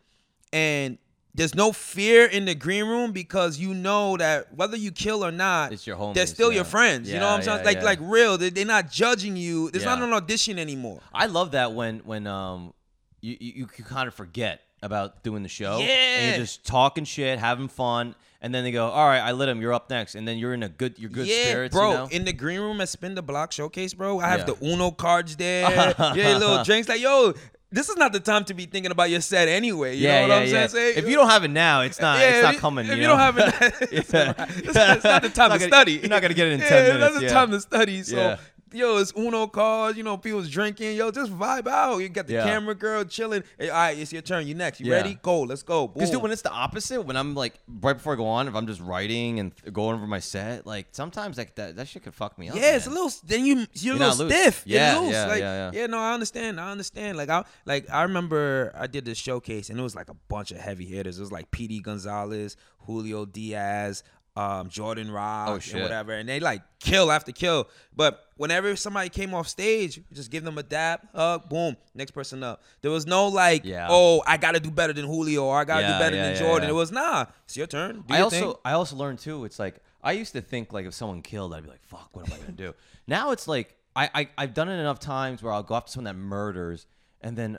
and there's no fear in the green room because you know that whether you kill or not, It's your homies, they're still your yeah. friends. you know what I'm Yeah, saying? like yeah. like real. They, they're not judging you. There's not an audition anymore. I love that when when um you you, you kind of forget about doing the show. And Yeah. you're just talking shit, having fun, and then they go, "All right, I lit him. You're up next." And then you're in a good, you're good yeah, spirits, bro. You know? In the green room at Spin the Block Showcase, bro, I have Yeah. the Uno cards there. <laughs> yeah, little drinks. Like, yo, this is not the time to be thinking about your set anyway. You yeah, know what yeah, I'm saying? Say- If you don't have it now, it's not. Yeah, it's not coming. If you, know? don't have it, not, <laughs> <laughs> it's, not, it's not the time to gonna- study. you're not gonna get it in <laughs> yeah, 10 It's not the time to study. So. Yeah. Yo, it's Uno cards. You know, people's drinking. Yo, just vibe out. You got the Yeah. camera girl chilling. Hey, all right, it's your turn. You next. You Yeah. ready? Go. Let's go. Because dude, when it's the opposite, when I'm like right before I go on, if I'm just writing and th- going over my set, like sometimes like that that shit could fuck me up. Yeah, it's a little. Then you you're, You're a little stiff. Yeah, yeah, like, yeah, yeah. No, I understand. I understand. Like I like I remember I did this showcase and it was like a bunch of heavy hitters. It was like P.D. Gonzalez, Julio Diaz, um, Jordan Rock, Oh, and whatever, and they like kill after kill. But whenever somebody came off stage, just give them a dab, hug, boom, next person up. There was no like, Yeah. oh, I gotta do better than Julio or I gotta Yeah, do better yeah, than Jordan. It was nah, it's your turn. Do I your also thing. I also learned too. It's like I used to think like if someone killed, I'd be like, "Fuck, what am I gonna do?" <laughs> Now it's like I, I I've done it enough times where I'll go up to someone that murders, and then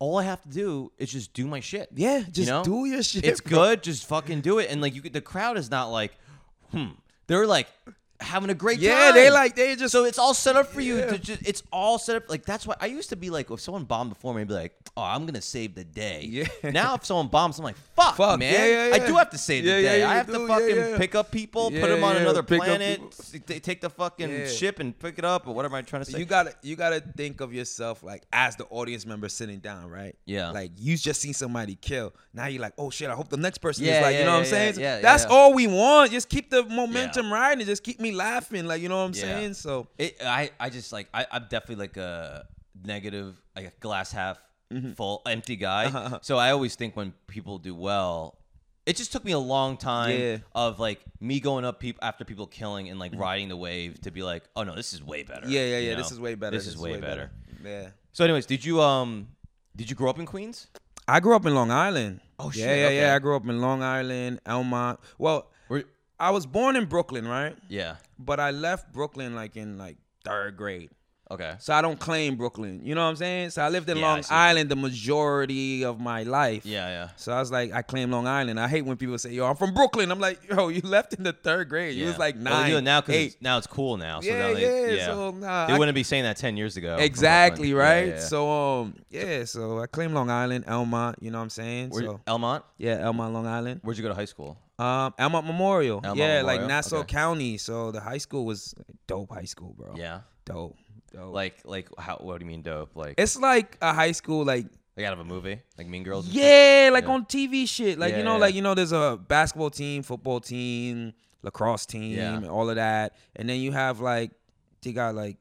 all I have to do is just do my shit. Yeah, You just know? do your shit. It's bro. good. Just fucking do it. And like you, could- the crowd is not like, hmm. They're like having a great time. Yeah, they like they just So it's all set up for you. To just, it's all set up. Like that's why I used to be like, if someone bombed before me, I'd be like, "Oh, I'm gonna save the day." Yeah. Now if someone bombs, I'm like, "Fuck, Fuck, man! yeah, yeah, I do have to save Yeah, the yeah, day. yeah, I have to do, yeah, fucking yeah. pick up people, put them on yeah, another planet, they take the fucking Yeah. ship and pick it up, or whatever I'm trying to say. You gotta you gotta think of yourself like as the audience member sitting down, right? Yeah. Like you just seen somebody kill. Now you're like, oh shit, I hope the next person Yeah, is like, you yeah, know what I'm yeah, saying? yeah, yeah, That's yeah. all we want. Just keep the momentum riding and just keep me laughing. Like, you know what I'm Yeah. saying? So It, I, I just like I, I'm definitely like a negative, like a glass half full empty guy. Uh-huh. So I always think when people do well, it just took me a long time Yeah. of like me going up peop after people killing and like riding the wave to be like, oh no, this is way better. Yeah, yeah, you yeah. This is way better. This, is, way, better. Yeah. So, anyways, did you um did you grow up in Queens? I grew up in Long Island. Oh, yeah, shit, Yeah, okay. yeah. I grew up in Long Island, Elmont. Well, I was born in Brooklyn, right? yeah. But I left Brooklyn like in like third grade. Okay. So I don't claim Brooklyn. You know what I'm saying? So I lived in Yeah, Long. Island the majority of my life. Yeah, yeah. So I was like, I claim Long Island. I hate when people say, "Yo, I'm from Brooklyn." I'm like, "Yo, you left in the third grade. You was like Well, nine, it now because eight. now it's cool now. So yeah, now they, yeah, So nah, they I- wouldn't be saying that ten years ago. exactly right. Yeah, yeah. So um, yeah. So I claim Long Island, Elmont. You know what I'm saying? Where- so Elmont. yeah, Elmont, Long Island. Where'd you go to high school? Um, Elmont Memorial. Elmont yeah, like Nassau Okay. County. So the high school was dope. High school, bro. Yeah. dope. Dope. Like like how? What do you mean dope? Like it's like a high school, like like out of a movie, like Mean Girls. Yeah, like Yeah. on TV shit. Like Yeah, you know, yeah. like you know, there's a basketball team, football team, lacrosse team, and all of that. And then you have like they got like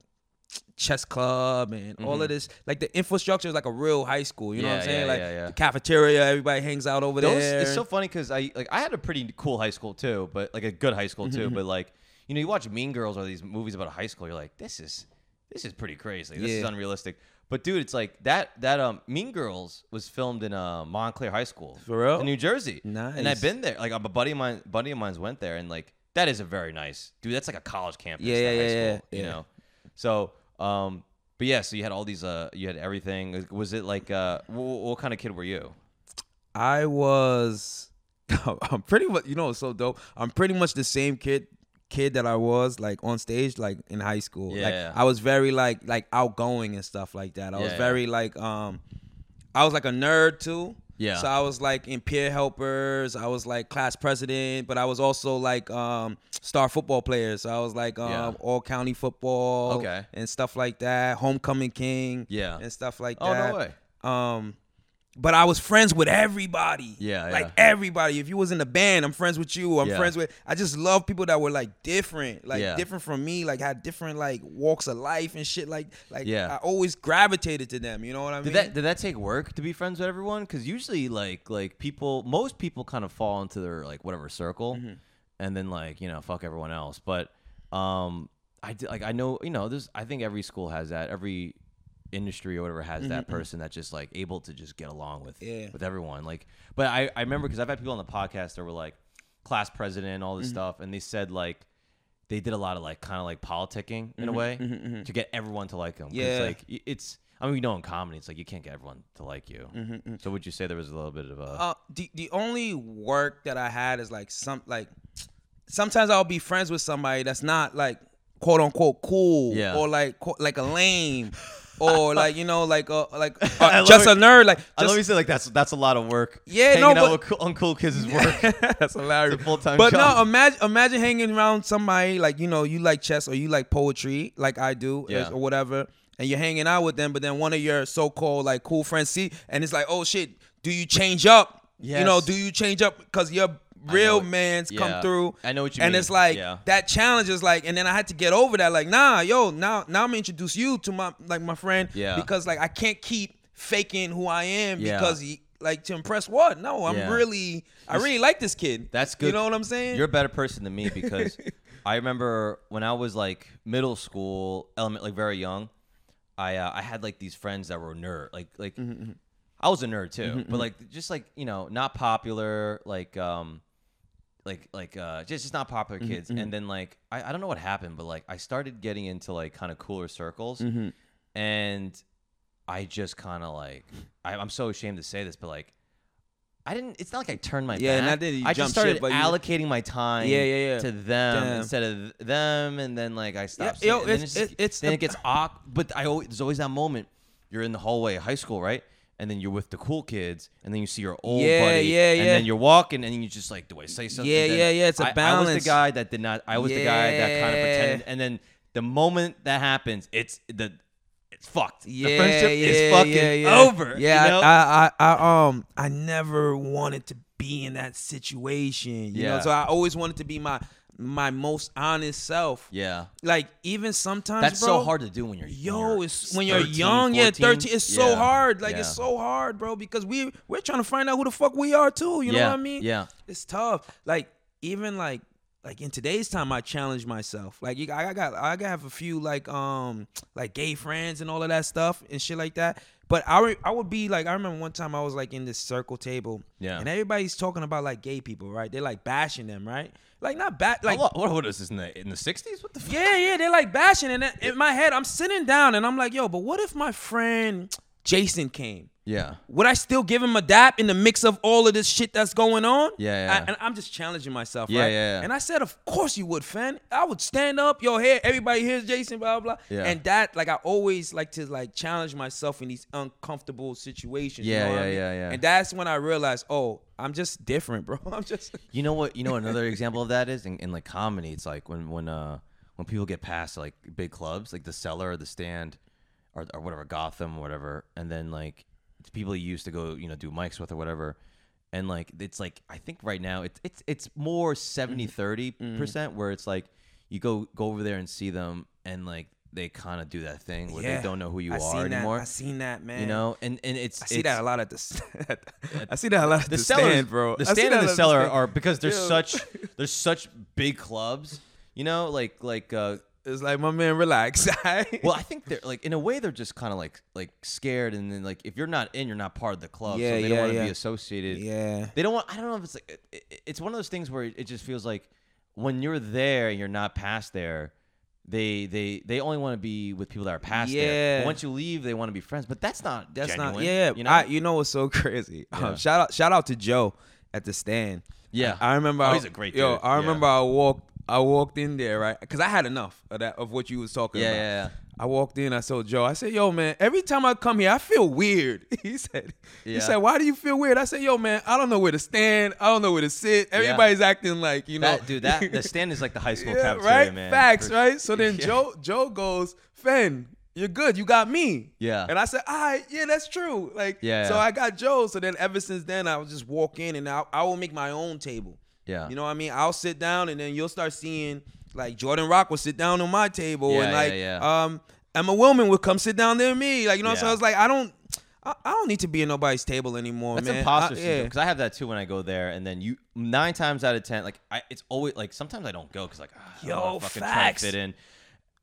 chess club and all of this. Like the infrastructure is like a real high school. You know what I'm Mm-hmm. Saying? like the cafeteria, everybody hangs out over Those, there. it's so funny because I like I had a pretty cool high school too, but like a good high school Mm-hmm, too. But like you know, you watch Mean Girls or these movies about a high school, you're like, this is this is pretty crazy. This is Yeah. unrealistic. But dude, it's like that that um Mean Girls was filmed in uh, Montclair High School For real? in New Jersey. Nice. And Nice. I've been there. Like a buddy of mine, buddy of mine's went there, and like that is a very nice dude. That's like a college campus. Yeah, that yeah, high yeah, school, yeah, You yeah. know, so um, but yeah, so you had all these uh, you had everything. Was it like uh, what, what kind of kid were you? I was <laughs> I'm pretty much you know it's so dope. I'm pretty much the same kid kid that I was like on stage like in high school. Like Yeah. I was very like like outgoing and stuff like that. I was Yeah, yeah. very like um I was like a nerd too. Yeah. So I was like in peer helpers. I was like class president, but I was also like um star football player. So I was like um Yeah. all county football Okay. and stuff like that. Homecoming king. Yeah. And stuff like Oh, no that. way. Um but I was friends with everybody. Yeah, Like yeah. everybody. If you was in the band, I'm friends with you. I'm Yeah. friends with I just love people that were like different. Like Yeah. different from me, like had different like walks of life and shit. Like like Yeah. I always gravitated to them. You know what I mean? Did that did that take work to be friends with everyone? Because usually, like like people, most people kind of fall into their like whatever circle, Mm-hmm. and then like you know fuck everyone else. But um, I did, like I know you know there's I think every school has that every industry or whatever has that person that's just like able to just get along with Mm-hmm, Yeah. with everyone. Like, but I I remember because I've had people on the podcast that were like class president, and all this Mm-hmm. stuff, and they said like. They did a lot of like kind of like politicking in a way to get everyone to like them. Mm-hmm, Yeah. like it's. I mean, we know in comedy, it's like you can't get everyone to like you. So would you say there was a little bit of a? uh, the the only work that I had is like some like sometimes I'll be friends with somebody that's not like quote unquote cool Yeah. or like quote, like a lame <laughs> or like you know like uh, like <laughs> uh, just it. a nerd like I love just, you say like that's that's a lot of work. Yeah, hanging no, out but- with cool, uncool kids is <laughs> work. <laughs> That's hilarious. It's a full-time But job. no, imagine imagine hanging around somebody like you know you like chess or you like poetry like I do Yeah. or whatever, and you're hanging out with them. But then one of your so-called like cool friends see, and it's like, oh shit, do you change up? You know, do you change up because your real man's yeah. come through? I know what you and mean. it's like Yeah. that challenge is like, and then I had to get over that. Like, nah, yo, now now I'm gonna introduce you to my like my friend. Yeah. Because like I can't keep faking who I am Yeah. because he, like to impress what? No, I'm really I really like this kid. That's good. You know what I'm saying? You're a better person than me <laughs> because I remember when I was like middle school, element like very young. I uh, I had like these friends that were nerd, like like Mm-hmm, I was a nerd too, but like just like you know not popular, like um like like uh just just not popular Mm-hmm, kids. And then like I, I don't know what happened, but like I started getting into like kind of cooler circles, Mm-hmm. and I just kind of like I, I'm so ashamed to say this, but like. I didn't. It's not like I turned my Yeah, back. not that you I just started ship, but you- allocating my time Yeah, yeah, yeah. to them Damn. instead of them, and then like I stopped. yo, seeing- and then it's- it's then a- it gets awkward. But I always there's always that moment you're in the hallway of high school, right? And then you're with the cool kids, and then you see your old Yeah, buddy, yeah, and then you're walking, and you just like, do I say something? Yeah, Then yeah, yeah, it's a I- I was the guy that did not. I was the guy that kind of pretended, and then the moment that happens, it's the it's fucked. yeah, the friendship yeah, is fucking yeah, yeah. over. Yeah, you know? I, I, I, um, I never wanted to be in that situation. You know, Yeah. so I always wanted to be my my most honest self. Yeah. Like even sometimes, That's bro, so hard to do when you're Yo, it's when you're 13, young, yeah, 13. It's so hard. Like Yeah. it's so hard, bro, because we we're trying to find out who the fuck we are too. You know what I mean? yeah. It's tough. Like even like like in today's time, I challenge myself. Like you, I got I got have a few like um like gay friends and all of that stuff and shit like that. But I re- I would be like I remember one time I was like in this circle table, Yeah. and everybody's talking about like gay people, right? They're like bashing them, right? Like not bad, like what, what is this in the in the 60s? What the fuck? yeah, yeah, they're like bashing, and in my head, I'm sitting down, and I'm like, yo, but what if my friend Jason came? Yeah. Would I still give him a dap in the mix of all of this shit that's going on? Yeah, yeah. I- and I'm just challenging myself, Yeah, right? yeah, yeah. And I said, of course you would, Fen. I would stand up, your here, everybody hears Jason, blah blah. blah. Yeah. And that, like, I always like to like challenge myself in these uncomfortable situations. you Yeah, know what I yeah, mean? yeah, yeah. And that's when I realized, oh, I'm just different, bro. <laughs> I'm just. You know what? You know another example of that is in, in like comedy. It's like when when uh when people get past like big clubs, like the cellar or the stand, or or whatever Gotham or whatever, and then like people you used to go you know do mics with or whatever, and like it's like I think right now it's it's it's more 70 Mm-hmm. 30 percent where it's like you go go over there and see them and like they kind of do that thing where Yeah. they don't know who you I are seen anymore. That. I seen that, man. you know, and and it's I see it's- that a lot at the. <laughs> i see that a lot at the, cellar, stand, bro. The I see stand that and the cellar stand. are because there's Yo. such there's <laughs> such big clubs. You know, like like uh It's like my man, relax. <laughs> well, I think they're like in a way they're just kind of like like scared, and then like if you're not in, you're not part of the club, Yeah, so they yeah, don't want to yeah. be associated. yeah. They don't want. I don't know if it's like it, it- it's one of those things where it just feels like when you're there and you're not past there. They, they they only want to be with people that are past there. Yeah. But once you leave, they want to be friends. But that's not That's not. genuine, Yeah. You know. I, you know what's so <laughs> crazy? Yeah. Um, shout out shout out to Joe at the stand. Yeah. I remember. Oh, I- he's a great Yo, dude. I Yeah. remember I walked. I walked in there right because I had enough of that of what you was talking yeah, about. yeah, yeah. I walked in. I saw Joe. I said, "Yo, man, every time I come here, I feel weird." <laughs> He said, "He Yeah. said, why do you feel weird?" I said, "Yo, man, I don't know where to stand. I don't know where to sit. Everybody's acting like you know, That dude, that the <laughs> stand is like the high school yeah, cafeteria, right? man. Facts, For- right? So then <laughs> Yeah. Joe Joe goes, Fen, you're good. You got me. Yeah. And I said, all right, yeah, that's true. Like, Yeah, So. I got Joe. So then ever since then, I would just walk in and I, I will make my own table. Yeah. You know what I mean? I'll sit down and then you'll start seeing like Jordan Rock will sit down on my table Yeah, and like yeah. um Emma Willmann would come sit down there with me. Like, you know, so I was like I don't I, I don't need to be at nobody's table anymore, That's man. imposter I- syndrome because I have that too when I go there, and then you nine times out of ten, like I, it's always like sometimes I don't go because like I don't wanna Yo, fucking facts. try to fit in,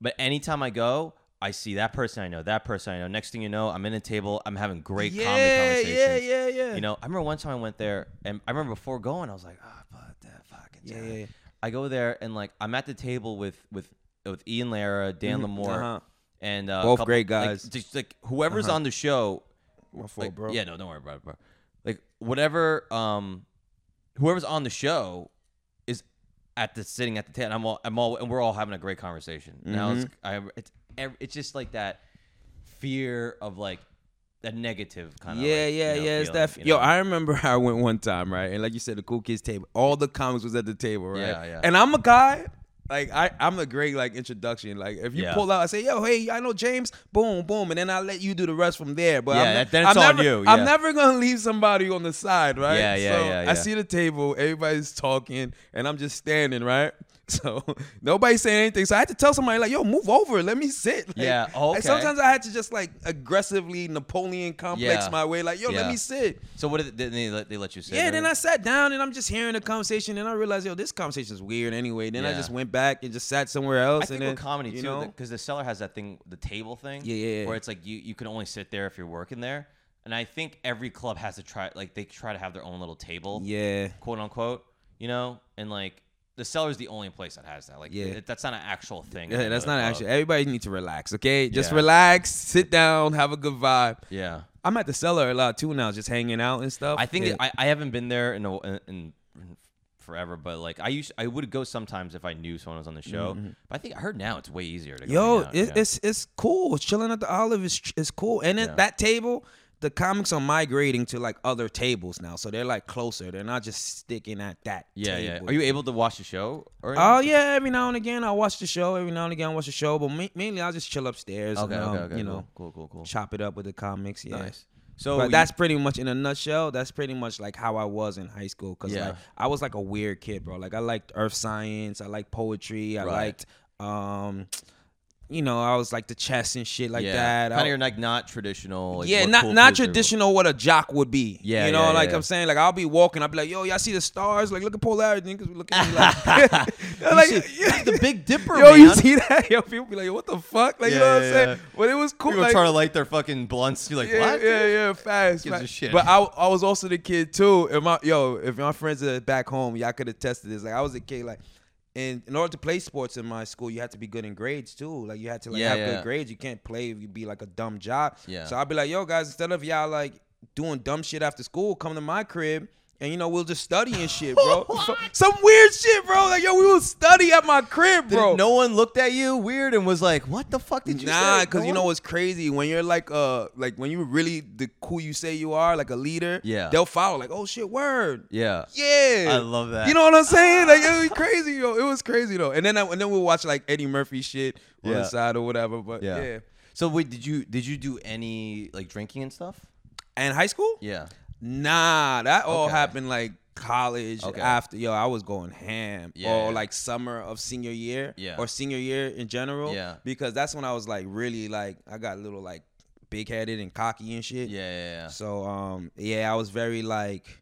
but anytime I go, I see that person I know, that person I know. Next thing you know, I'm in a table, I'm having great comedy Yeah, conversations. yeah, yeah, yeah. You know, I remember one time I went there, and I remember before going, I was like, ah, that fucking. Yeah, yeah, yeah. I go there and like I'm at the table with with with Ian Lara, Dan LaMorte, uh-huh. and uh, Both couple- great like, guys. just like whoever's on the show, My fault, like, bro. Yeah, no, don't worry about it, bro. Like whatever, um, whoever's on the show is at the sitting at the table. I'm all, I'm all, and we're all having a great conversation. Now it's, Mm-hmm. I, it's, it's just like that fear of like that negative kind of. Yeah, like, yeah, you know, yeah. It's feeling, that. you Yo. I remember <laughs> I went one time, right? And like you said, the cool kids table. All the comics was at the table, right? Yeah, yeah. And I'm a guy. Like I, I'm a great like introduction. Like if you Yeah. pull out, I say, "Yo, hey, I know James." Boom, boom, and then I let you do the rest from there. But Yeah, I'm, ne- then it's I'm on never, you, I'm never gonna leave somebody on the side, right? Yeah, yeah, so yeah, I see the table, everybody's talking, and I'm just standing, right? <laughs> So nobody's saying anything. So I had to tell somebody like, "Yo, move over, let me sit." Like, Yeah, oh, like, sometimes I had to just like aggressively Napoleon complex Yeah. my way, like, "Yo, let me sit." So what did they, they let they let you say? Yeah, then I sat down and I'm just hearing the conversation, and I realized, yo, this conversation is weird anyway. Then I just went back and just sat somewhere else. I think then, with comedy you too, because the cellar has that thing, the table thing. Yeah, yeah, yeah. Where it's like you you can only sit there if you're working there, and I think every club has to try like they try to have their own little table, yeah, quote unquote, you know, and like the cellar's the only place that has that. Like, Yeah. it- that's not an actual thing. yeah, that's not club. actually. Everybody needs to relax, okay? Just Yeah. relax, sit down, have a good vibe. Yeah, I'm at the cellar a lot too now, just hanging out and stuff. I think Yeah. it, I I haven't been there in a, in, in forever, but like I used I would go sometimes if I knew someone was on the show. But I think I heard now it's way easier to go. Mm-hmm. Yo, it, it's it's cool. Chilling at the Olive is is cool, and Yeah. that table, the comics are migrating to like other tables now, so they're like closer. They're not just sticking at that. yeah, yeah. Are you able to watch the show? Oh yeah, every now and again I watch the show. Every now and again I watch the show, but ma- mainly I'll just chill upstairs. Okay, and, um, okay, okay. You cool, know, cool, cool, cool. chop it up with the comics. Yeah. Nice. So but you- that's pretty much in a nutshell. That's pretty much like how I was in high school. Cause Yeah. like I was like a weird kid, bro. Like I liked earth science. I liked poetry. I Right. liked, um, you know, I was like the chess and shit like yeah, that. Kind of like not traditional. Like yeah, not cool not traditional what a jock would be. Yeah, you know, yeah, like yeah. I'm saying, like I'll be walking, I'll be like, yo, y'all see the stars? Like, look at polarity, niggas look at me like, <laughs> <laughs> You like see- <laughs> the Big Dipper, yo, you see that? Yo, people be like, what the fuck? Like, you know what I'm saying? But it was cool. People like, trying to light their fucking blunts. You're like, yeah, what? yeah, yeah, fast. Fast. But I, I was also the kid too. If my yo, if my friends are back home, y'all could have tested this. Like I was a kid, like. And in order to play sports in my school, you had to be good in grades too. Like you had to like Yeah, have yeah. good grades. You can't play if you be like a dumb jock. Yeah. So I'd be like, yo guys, instead of y'all like doing dumb shit after school, come to my crib and you know we'll just study and shit, <laughs> bro. Some weird shit, bro. Like yo, we will study at my crib, Did bro. no one looked at you weird and was like, "What the fuck did you Nah, because you know what's crazy when you're like uh like when you really the who you say you are, like a leader. Yeah. they'll follow. Like, oh shit, word. Yeah. Yeah, I love that. You know what I'm saying? Like it <laughs> was crazy, yo. It was crazy though. And then I, and then we'll watch like Eddie Murphy shit on Yeah. the side or whatever. But Yeah. yeah. So wait, did you did you do any like drinking and stuff? And high school? Yeah. Nah, that all Okay. happened like college Okay. after. Yo, I was going ham. Yeah, or like summer of senior year. Yeah. Or senior year in general. Yeah. Because that's when I was like really like I got a little like big headed and cocky and shit. Yeah, yeah, yeah. So um yeah, I was very like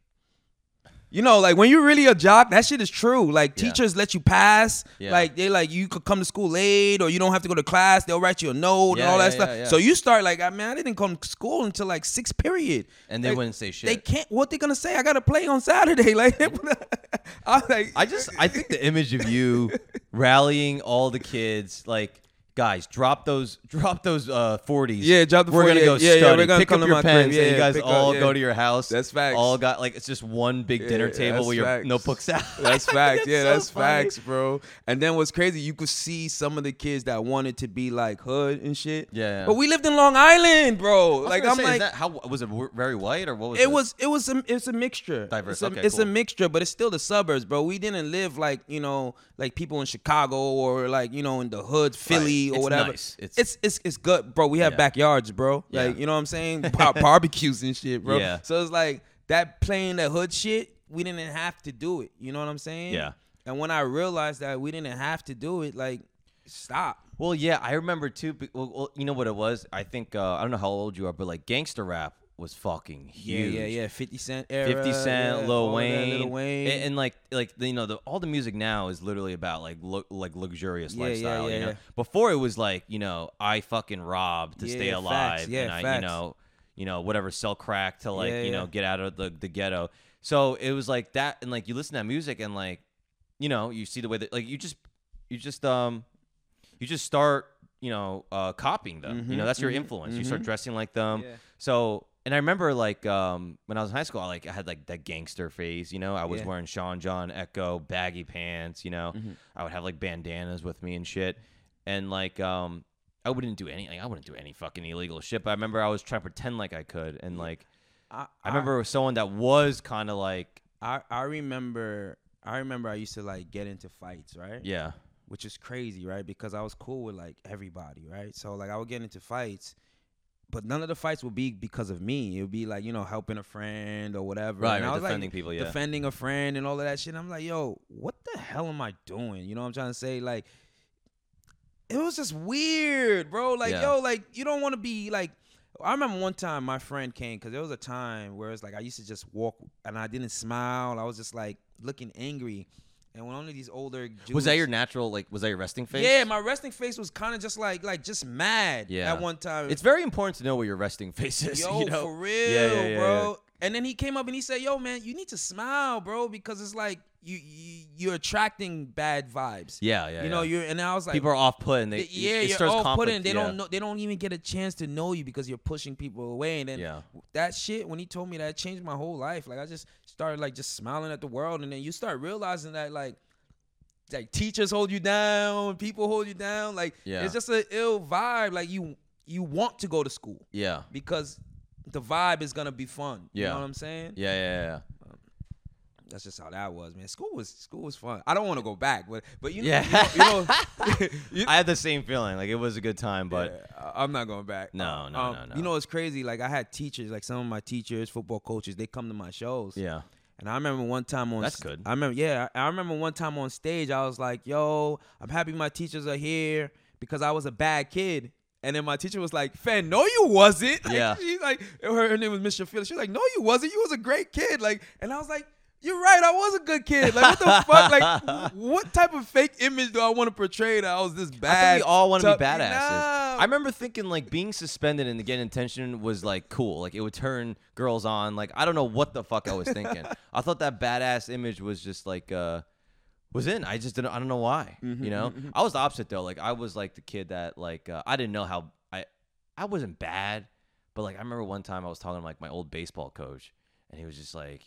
you know, like when you're really a jock, that shit is true. Like Yeah. teachers let you pass. Yeah. Like they like you could come to school late or you don't have to go to class. They'll write you a note Yeah, and all that yeah, stuff. yeah, yeah. So you start like, I mean, I didn't come to school until like sixth period. And they Like, wouldn't say shit. They can't. What they gonna say? I gotta play on Saturday. <laughs> Like, <laughs> I'm like, I just I think the image of you <laughs> rallying all the kids like guys drop those <laughs> drop those uh 40s Yeah, drop the we're 40, gonna go yeah, yeah, study we're gonna pick up your pens yeah, and you guys pick up, all yeah. go to your house That's facts. all got like it's just one big dinner Yeah, table with your facts. notebooks out That's <laughs> facts. yeah, so that's funny. facts, bro. And then what's crazy, you could see some of the kids that wanted to be like hood and shit. Yeah, yeah. But we lived in Long Island, bro. Like I'm say, like, that, how was it very white or what was it was it was a it's a mixture. Diverse, It's a, okay, it's a mixture, but it's still the suburbs, bro. We didn't live like you know like people in Chicago or like you know in the hood, Philly or It's whatever. nice. It's- it's it's it's good, bro. We have Yeah. backyards, bro. Yeah. Like you know what I'm saying, <laughs> Bar- barbecues and shit, bro. Yeah. So it's like that playing the hood shit. We didn't have to do it. You know what I'm saying? Yeah. And when I realized that we didn't have to do it, like stop. Well, yeah, I remember too. well, you know what it was? I think uh, I don't know how old you are, but like gangster rap was fucking huge. Yeah, yeah, yeah. Fifty Cent era. 50 Cent, yeah, Lil, that, Wayne, Lil Wayne. And, and, like like you know the all the music now is literally about like look like luxurious Yeah, lifestyle. yeah, you know, before it was like you know I fucking robbed to stay alive, facts. Yeah, and I you know you know whatever sell crack to like you know get out of the the ghetto. So it was like that, and like you listen to that music and like you know you see the way that like you just you just um you just start you know uh copying them. you know that's your mhm, influence. You start mhm. dressing like them. So, and I remember like um, when I was in high school, I like I had like that gangster phase. You know, I was Yeah. wearing Sean John Ecko baggy pants. You know, Mm-hmm. I would have like bandanas with me and shit. And like um, I wouldn't do anything. I wouldn't do any fucking illegal shit. But I remember I was trying to pretend like I could. And like I, I remember someone that was kind of like I, I remember I remember I used to like get into fights, right? yeah Which is crazy, right? Because I was cool with like everybody, right? So like I would get into fights, but none of the fights would be because of me. It would be like, you know, helping a friend or whatever. Right, And I was defending like, people, yeah. Defending a friend and all of that shit. I'm like, yo, what the hell am I doing? You know what I'm trying to say? Like it was just weird, bro. Like, Yeah. yo, like you don't want to be like. I remember one time my friend came because there was a time where it's like I used to just walk and I didn't smile. I was just like looking angry. And when of these older Jews, was that your natural like was that your resting face? yeah, my resting face was kind of just like like just mad. Yeah. at one time. It's very important to know what your resting face is. <laughs> yo you know? for real, Yeah, yeah, yeah, bro. And then he came up and he said, "Yo, man, you need to smile, bro, because it's like you, you you're attracting bad vibes. Yeah, yeah. you know, you're." And I was like, people are off put and they Th- yeah, it you're stirs all put conflict. They don't know. They don't even get a chance to know you because you're pushing people away. And then Yeah. that shit, when he told me that, changed my whole life. Like I just started like just smiling at the world, and then you start realizing that like. Like teachers hold you down, people hold you down. Like Yeah. it's just an ill vibe. Like you, you want to go to school Yeah. because the vibe is gonna be fun. You Yeah. know what I'm saying? Yeah, yeah, yeah. That's just how that was, man. School was school was fun. I don't want to go back, but but you know, Yeah. you know, you know <laughs> you- I had the same feeling. Like it was a good time, but yeah, I'm not going back. No, Uh, no, um, no, no. You know, it's crazy. Like I had teachers, like some of my teachers, football coaches, they come to my shows. yeah. And I remember one time on That's st- good. I remember yeah, I I remember one time on stage I was like, "Yo, I'm happy my teachers are here because I was a bad kid." And then my teacher was like, "Fen, no, you wasn't." <laughs> Like, Yeah. She's like, her, her name was Miss Shafila. She was like, "No, you wasn't. You was a great kid." Like, and I was like, "You're right. I was a good kid. Like, what the fuck? Like, <laughs> what type of fake image do I want to portray that I was this I bad?" think we all want to be badasses. Nah. I remember thinking like being suspended and getting attention was like cool. Like it would turn girls on. Like I don't know what the fuck I was thinking. <laughs> I thought that badass image was just like uh was in. I just didn't. I don't know why. Mm-hmm, you know, I was the opposite though. Like I was like the kid that like uh, I didn't know how I I wasn't bad, but like I remember one time I was talking to like my old baseball coach, and he was just like.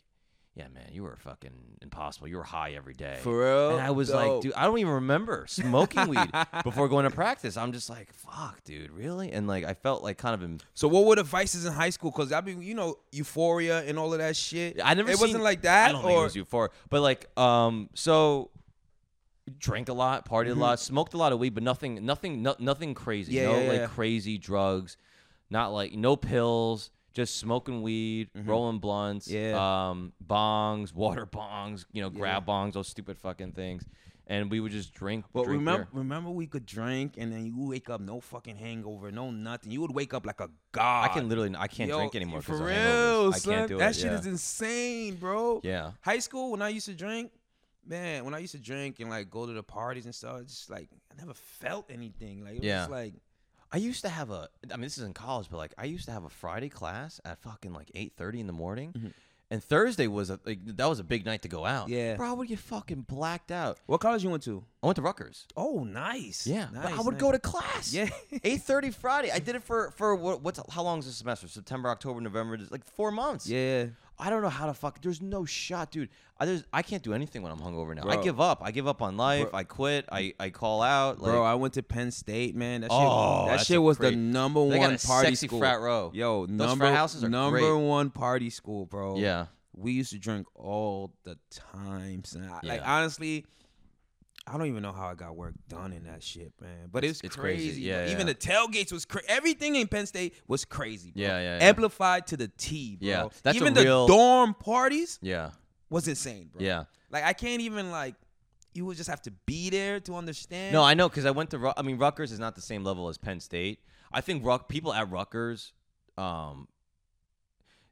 Yeah, man, you were fucking impossible. You were high every day. For real? And I was like, dude, I don't even remember smoking weed before going to practice. I'm just like, fuck, dude, really? And like, I felt like kind of, em- So what were the vices in high school? Cause I mean, you know, Euphoria and all of that shit. I never. It seen- wasn't like that. I don't or think it was euphoric, but like, um, so drank a lot, partied Mm-hmm. a lot, smoked a lot of weed, but nothing, nothing, no, nothing crazy. Yeah, no yeah, like yeah. crazy drugs, not like no pills. Just smoking weed, rolling blunts, Mm-hmm. Yeah. um, bongs, <laughs> water bongs, you know, grab bongs, those stupid fucking things, and we would just drink. But drink remember, beer. remember we could drink and then you wake up no fucking hangover, no nothing. You would wake up like a god. I can literally, I can't Yo, drink anymore For real, I son. can't do that it. shit yeah. is insane, bro. Yeah. High school when I used to drink, man, when I used to drink and like go to the parties and stuff, it's just like I never felt anything. Like it Yeah. was like I used to have a. I mean, this is in college, but like I used to have a Friday class at fucking like eight thirty in the morning, and Thursday was a like, that was a big night to go out. Mm-hmm. Yeah. bro, I would get fucking blacked out. what college you went to? I went to Rutgers. Oh, nice. Yeah, but I would nice. go to class. Yeah. <laughs> eight thirty Friday. I <laughs> did it for for what, what's how long is the semester? September, October, November. Just like four months. Yeah. I don't know how to fuck. There's no shot, dude. I there's, I can't do anything when I'm hungover now. I give up. I give up on life. I quit. I, I call out. Like, Bro, I went to Penn State, man. That shit, Oh, that shit was great- the number They one got a party sexy school. frat row. Yo, Those number houses are number great. one party school, bro. Yeah. we used to drink all the time. son. Like Yeah. honestly, I don't even know how I got work done in that shit, man. But it's, It's crazy. crazy. Yeah, bro. Even yeah. the tailgates was crazy. Everything in Penn State was crazy. Bro. Yeah, yeah, yeah. Amplified to the T, bro. Yeah, that's even real- the dorm parties Yeah. was insane, bro. Yeah. Like I can't even like. You would just have to be there to understand. No, I know because I went to. I mean, Rutgers is not the same level as Penn State. I think Ruck people at Rutgers, um,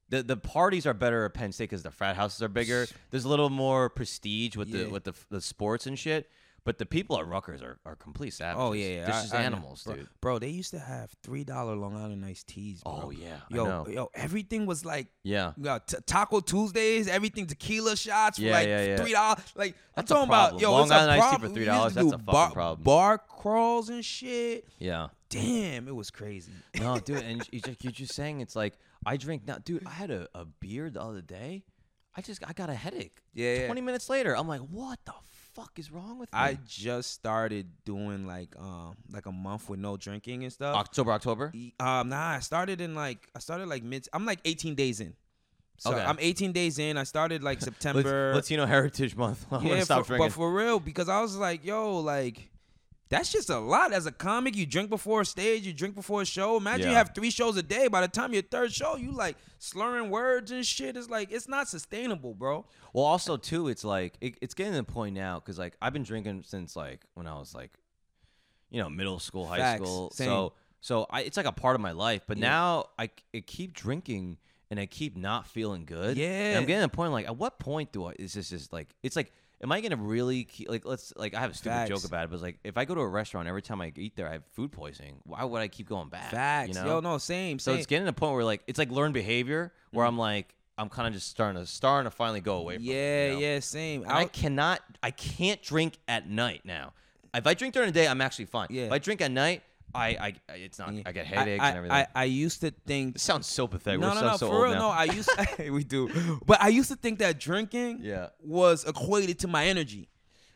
the the parties are better at Penn State because the frat houses are bigger. There's a little more prestige with Yeah. the with the the sports and shit. But the people at Rutgers are, are complete savages. Oh yeah, yeah. They're I- just I animals, bro, dude. Bro, they used to have three dollar Long Island iced teas. Bro. Oh yeah, yo, yo, everything was like Yeah, you got t- Taco Tuesdays, everything tequila shots for Yeah, like yeah, yeah. three dollars. Like That's I'm talking about yo, Long Island iced tea for problem. $3, We used to that's a fucking bar, problem. Bar crawls and shit. yeah. Damn, it was crazy. No, <laughs> dude, and you just, you're just saying it's like I drink now, dude. I had a, a beer the other day. I just I got a headache. Yeah, yeah. Twenty minutes later, I'm like, what the fuck is wrong with me? I just started doing like um like a month with no drinking and stuff. October, October. E- Um, nah, I started in like I started like mid. I'm like 18 days in. So Okay. I'm 18 days in. I started like <laughs> September. Latino Heritage Month. <laughs> I'm yeah, gonna stop for, drinking. but for real, because I was like, yo, like that's just a lot as a comic. You drink before a stage, you drink before a show. Imagine you have three shows a day. By the time your third show, you like slurring words and shit. It's like it's not sustainable, bro. well, also too, it's like it, it's getting to the point now because like I've been drinking since like when I was like, you know, middle school, high Facts. school. Same. So so I, it's like a part of my life. But Yeah. now I, I keep drinking and I keep not feeling good. And Yeah. I'm getting to the point like at what point do I? Is this just like it's like. Am I gonna really keep, like let's like I have a stupid joke about it, but it's like if I go to a restaurant every time I eat there I have food poisoning, why would I keep going back? Facts. You know? Yo, no, same. So same. it's getting to the point where like it's like learned behavior where Mm. I'm like I'm kind of just starting to starting to finally go away from it, yeah, you know? yeah, same. And I I'll- cannot I can't drink at night now. If I drink during the day, I'm actually fine. Yeah. If I drink at night, I I I- it's not I get headaches I, and everything. I, I used to think this sounds so pathetic. no, We're no, so, no, so for real. now. No, I used to, <laughs> we do, but I used to think that drinking Yeah. was equated to my energy.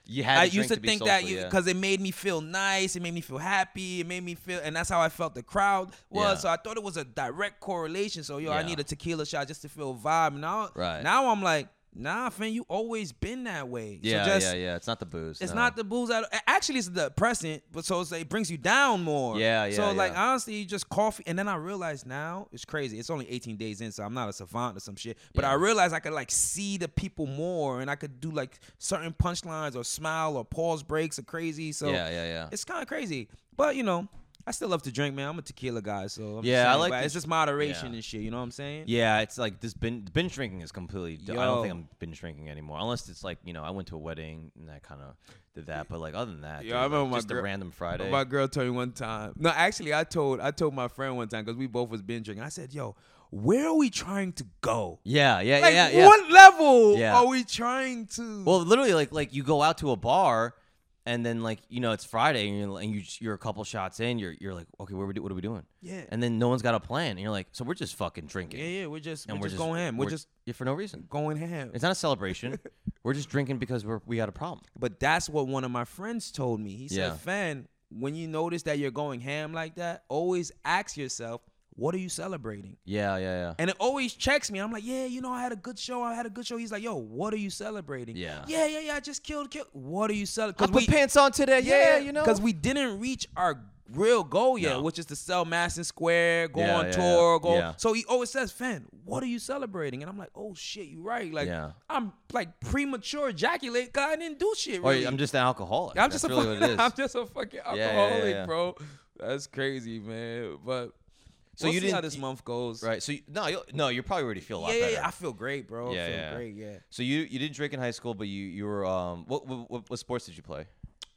you had I to used to be think that social, yeah. because it made me feel nice, it made me feel happy, it made me feel, and that's how I felt the crowd was. Yeah. So I thought it was a direct correlation. So yo, I Yeah. need a tequila shot just to feel vibe. Now, Right. now I'm like, nah, fam, you always been that way. Yeah, so just, yeah, yeah. It's not the booze. It's no. not the booze. At, actually, it's the depressant, but so it's, it brings you down more. Yeah, yeah, So like honestly, you just coffee, and then I realized now it's crazy. It's only 18 days in, so I'm not a savant or some shit. But Yeah. I realized I could like see the people more, and I could do like certain punchlines or smile or pause breaks or crazy. So Yeah, yeah, yeah. it's kind of crazy. But you know, I still love to drink, man. I'm a tequila guy, so I'm Yeah, just I like it's just moderation yeah. and shit. You know what I'm saying? Yeah, it's like this binge, binge drinking is completely. I don't think I'm binge drinking anymore, unless it's like you know I went to a wedding and I kind of did that. But like other than that, Yeah, dude, I remember like, my just girl- a random Friday. My girl told me one time. No, actually, I told I told my friend one time because we both was binge drinking. I said, "Yo, where are we trying to go? yeah, yeah, Like, yeah, yeah. what level Yeah. are we trying to?" Well, literally, like like you go out to a bar, and then like you know it's Friday, and you're, and you you're a couple shots in, you're you're like, okay, what are we do? What are we doing? yeah, And then no one's got a plan, and you're like, so we're just fucking drinking, yeah, yeah. We're just and we're, just, going ham. We're, just yeah, for no reason. going ham. It's not a celebration. <laughs> we're just drinking because we're we got a problem. But that's what one of my friends told me. He Yeah. said, "Fen, when you notice that you're going ham like that, always ask yourself, what are you celebrating?" Yeah, yeah, yeah. And it always checks me. I'm like, yeah, you know, I had a good show. I had a good show. He's like, yo, what are you celebrating? Yeah. Yeah, yeah, yeah. I just killed, killed. What are you I celebrating? put pants on today. Yeah, you know. Because we didn't reach our real goal yet, No. which is to sell Madison Square, go Yeah, on yeah, tour, yeah. go. Yeah. So he always says, Fen, what are you celebrating? And I'm like, oh shit, you right. Like, Yeah. I'm like premature ejaculate. Cause I didn't do shit. Oh, or I'm just an alcoholic. I'm That's just a really fucking, what it <laughs> is. I'm just a fucking yeah, yeah, alcoholic, yeah. bro. That's crazy, man. But So we'll you see how didn't- this month goes. Right. So you, no, you no, you probably already feel a lot Yeah, better. yeah, I feel great, bro. Yeah, I feel yeah. great. Yeah. so you you didn't drink in high school, but you you were um what what, what, what sports did you play?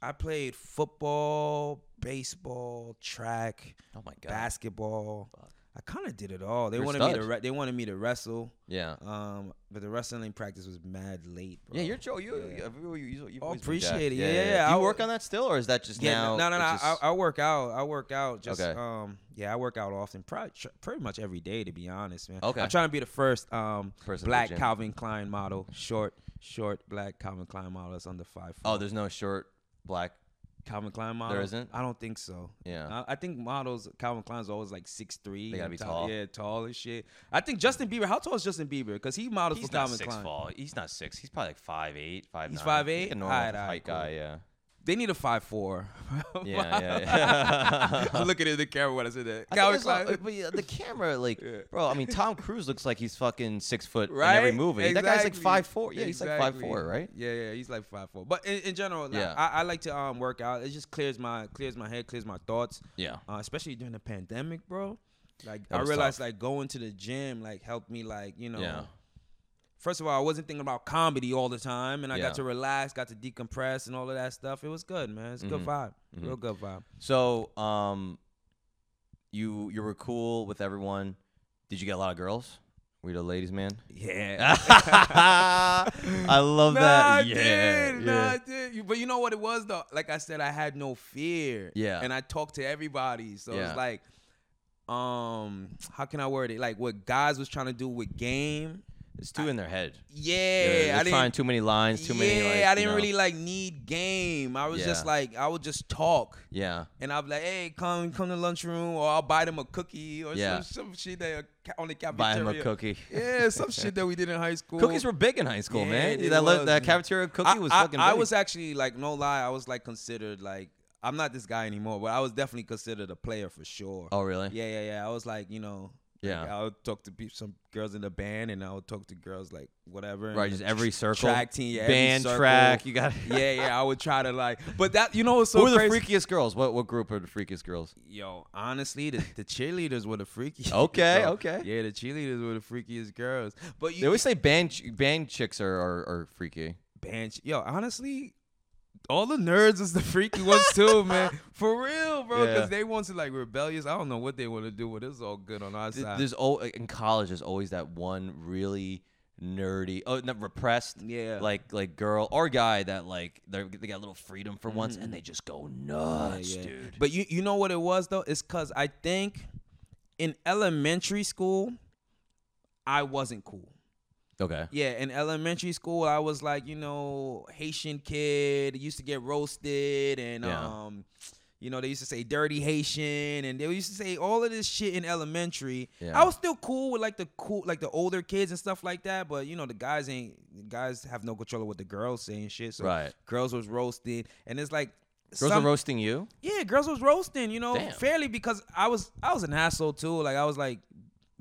I played football, baseball, track, Oh my god. basketball. I kind of did it all. They You're wanted me to re- they wanted me to wrestle. yeah. Um, but the wrestling practice was mad late, bro. Yeah, you're Joe. You, Yeah. you, you, you, you've Oh, always been jacked. appreciate it. Yeah, yeah, yeah. Do you I work on that still, or is that just yeah, now? no, no, no. it's I, I work out. I work out. Just Okay. um, yeah, I work out often. Probably, tr- pretty much every day, to be honest, man. Okay. I'm trying to be the first um Person black. Calvin Klein model, short, short black Calvin Klein model that's under five. oh, there's no short black. Calvin Klein model. isn't? I don't think so. Yeah. I, I think models Calvin Klein's always like six three. They gotta be tall. Yeah, tall and shit. I think Justin Bieber. How tall is Justin Bieber? Because he models He's for Calvin six Klein. fall. He's not six. He's probably like five eight, five He's nine. 5'8"? Like a normal height cool. guy. Yeah. They need a five four. <laughs> Yeah, yeah, yeah. <laughs> I'm looking at the camera when I said that. I Calvin it's all- but yeah, the camera, <laughs> like, Yeah. bro. I mean, Tom Cruise looks like he's fucking six foot Right? in every movie. That guy's like five four. Yeah, he's like five four, right? Yeah, yeah, he's like five four. But in, in general, nah, Yeah. I, I like to um work out. It just clears my clears my head, clears my thoughts. Yeah. uh, especially during the pandemic, bro. Like I realized, tough. like going to the gym, like helped me, like you know. Yeah. First of all, I wasn't thinking about comedy all the time, and I Yeah. got to relax, got to decompress, and all of that stuff. It was good, man. It's a good Mhm. vibe, Mhm. real good vibe. So, um, you you were cool with everyone. Did you get a lot of girls? Were you the ladies' man? Yeah. <laughs> I love Nah, that. I yeah, did. Nah, yeah. I did. But you know what it was though? Like I said, I had no fear. Yeah. And I talked to everybody. So Yeah. it's like, um, how can I word it? Like what guys was trying to do with game. It's too in their head. Yeah, They're, they're I didn't. trying too many lines, too yeah, many. Like, I didn't know. really like need game. I was just like, I would just talk. Yeah, And I'd be like, hey, come come to the lunchroom, or I'll buy them a cookie, or Yeah. some, some shit that uh, ca- on the cafeteria. buy him a cookie. Yeah, some <laughs> shit that we did in high school. Cookies were big in high school, Yeah, man. it that, was, that cafeteria cookie I, was I- fucking. I big. was actually like, no lie, I was like considered like I'm not this guy anymore, but I was definitely considered a player for sure. Oh really? Yeah, yeah, yeah. I was like, you know, like, Yeah. I would talk to pe- some girls in the band, and I would talk to girls like whatever. Right, just every circle. track team, yeah, Band circle. track. You got. <laughs> yeah, yeah. I would try to like, but that you know what's so Who were the freakiest girls? What what group are the freakiest girls? Yo, honestly, the, the cheerleaders were the freakiest. <laughs> Okay, bro. okay. Yeah, the cheerleaders were the freakiest girls. But you, They always say band band chicks are, are, are freaky. band. Yo, honestly, all the nerds is the freaky ones too, <laughs> man. For real, bro. Because Yeah. they want to like rebellious. I don't know what they want to do, but it's all good on our Th- side. There's al- in college. There's always that one really nerdy, oh, not repressed, yeah, like like girl or guy that like they they got a little freedom for once and mm-hmm. they just go Yeah, nuts, yeah. dude. But you you know what it was though? It's cause I think in elementary school, I wasn't cool. Okay. Yeah, in elementary school, I was like, you know, Haitian kid, used to get roasted, and Yeah. um, You know, they used to say dirty Haitian and they used to say all of this shit in elementary. Yeah. I was still cool with like the cool like the older kids and stuff like that, but you know, the guys ain't guys have no control of what the girls say and shit. So Right. girls was roasted and it's like Girls some- are roasting you. yeah, girls was roasting, you know, Damn. fairly because I was I was an asshole too. Like I was like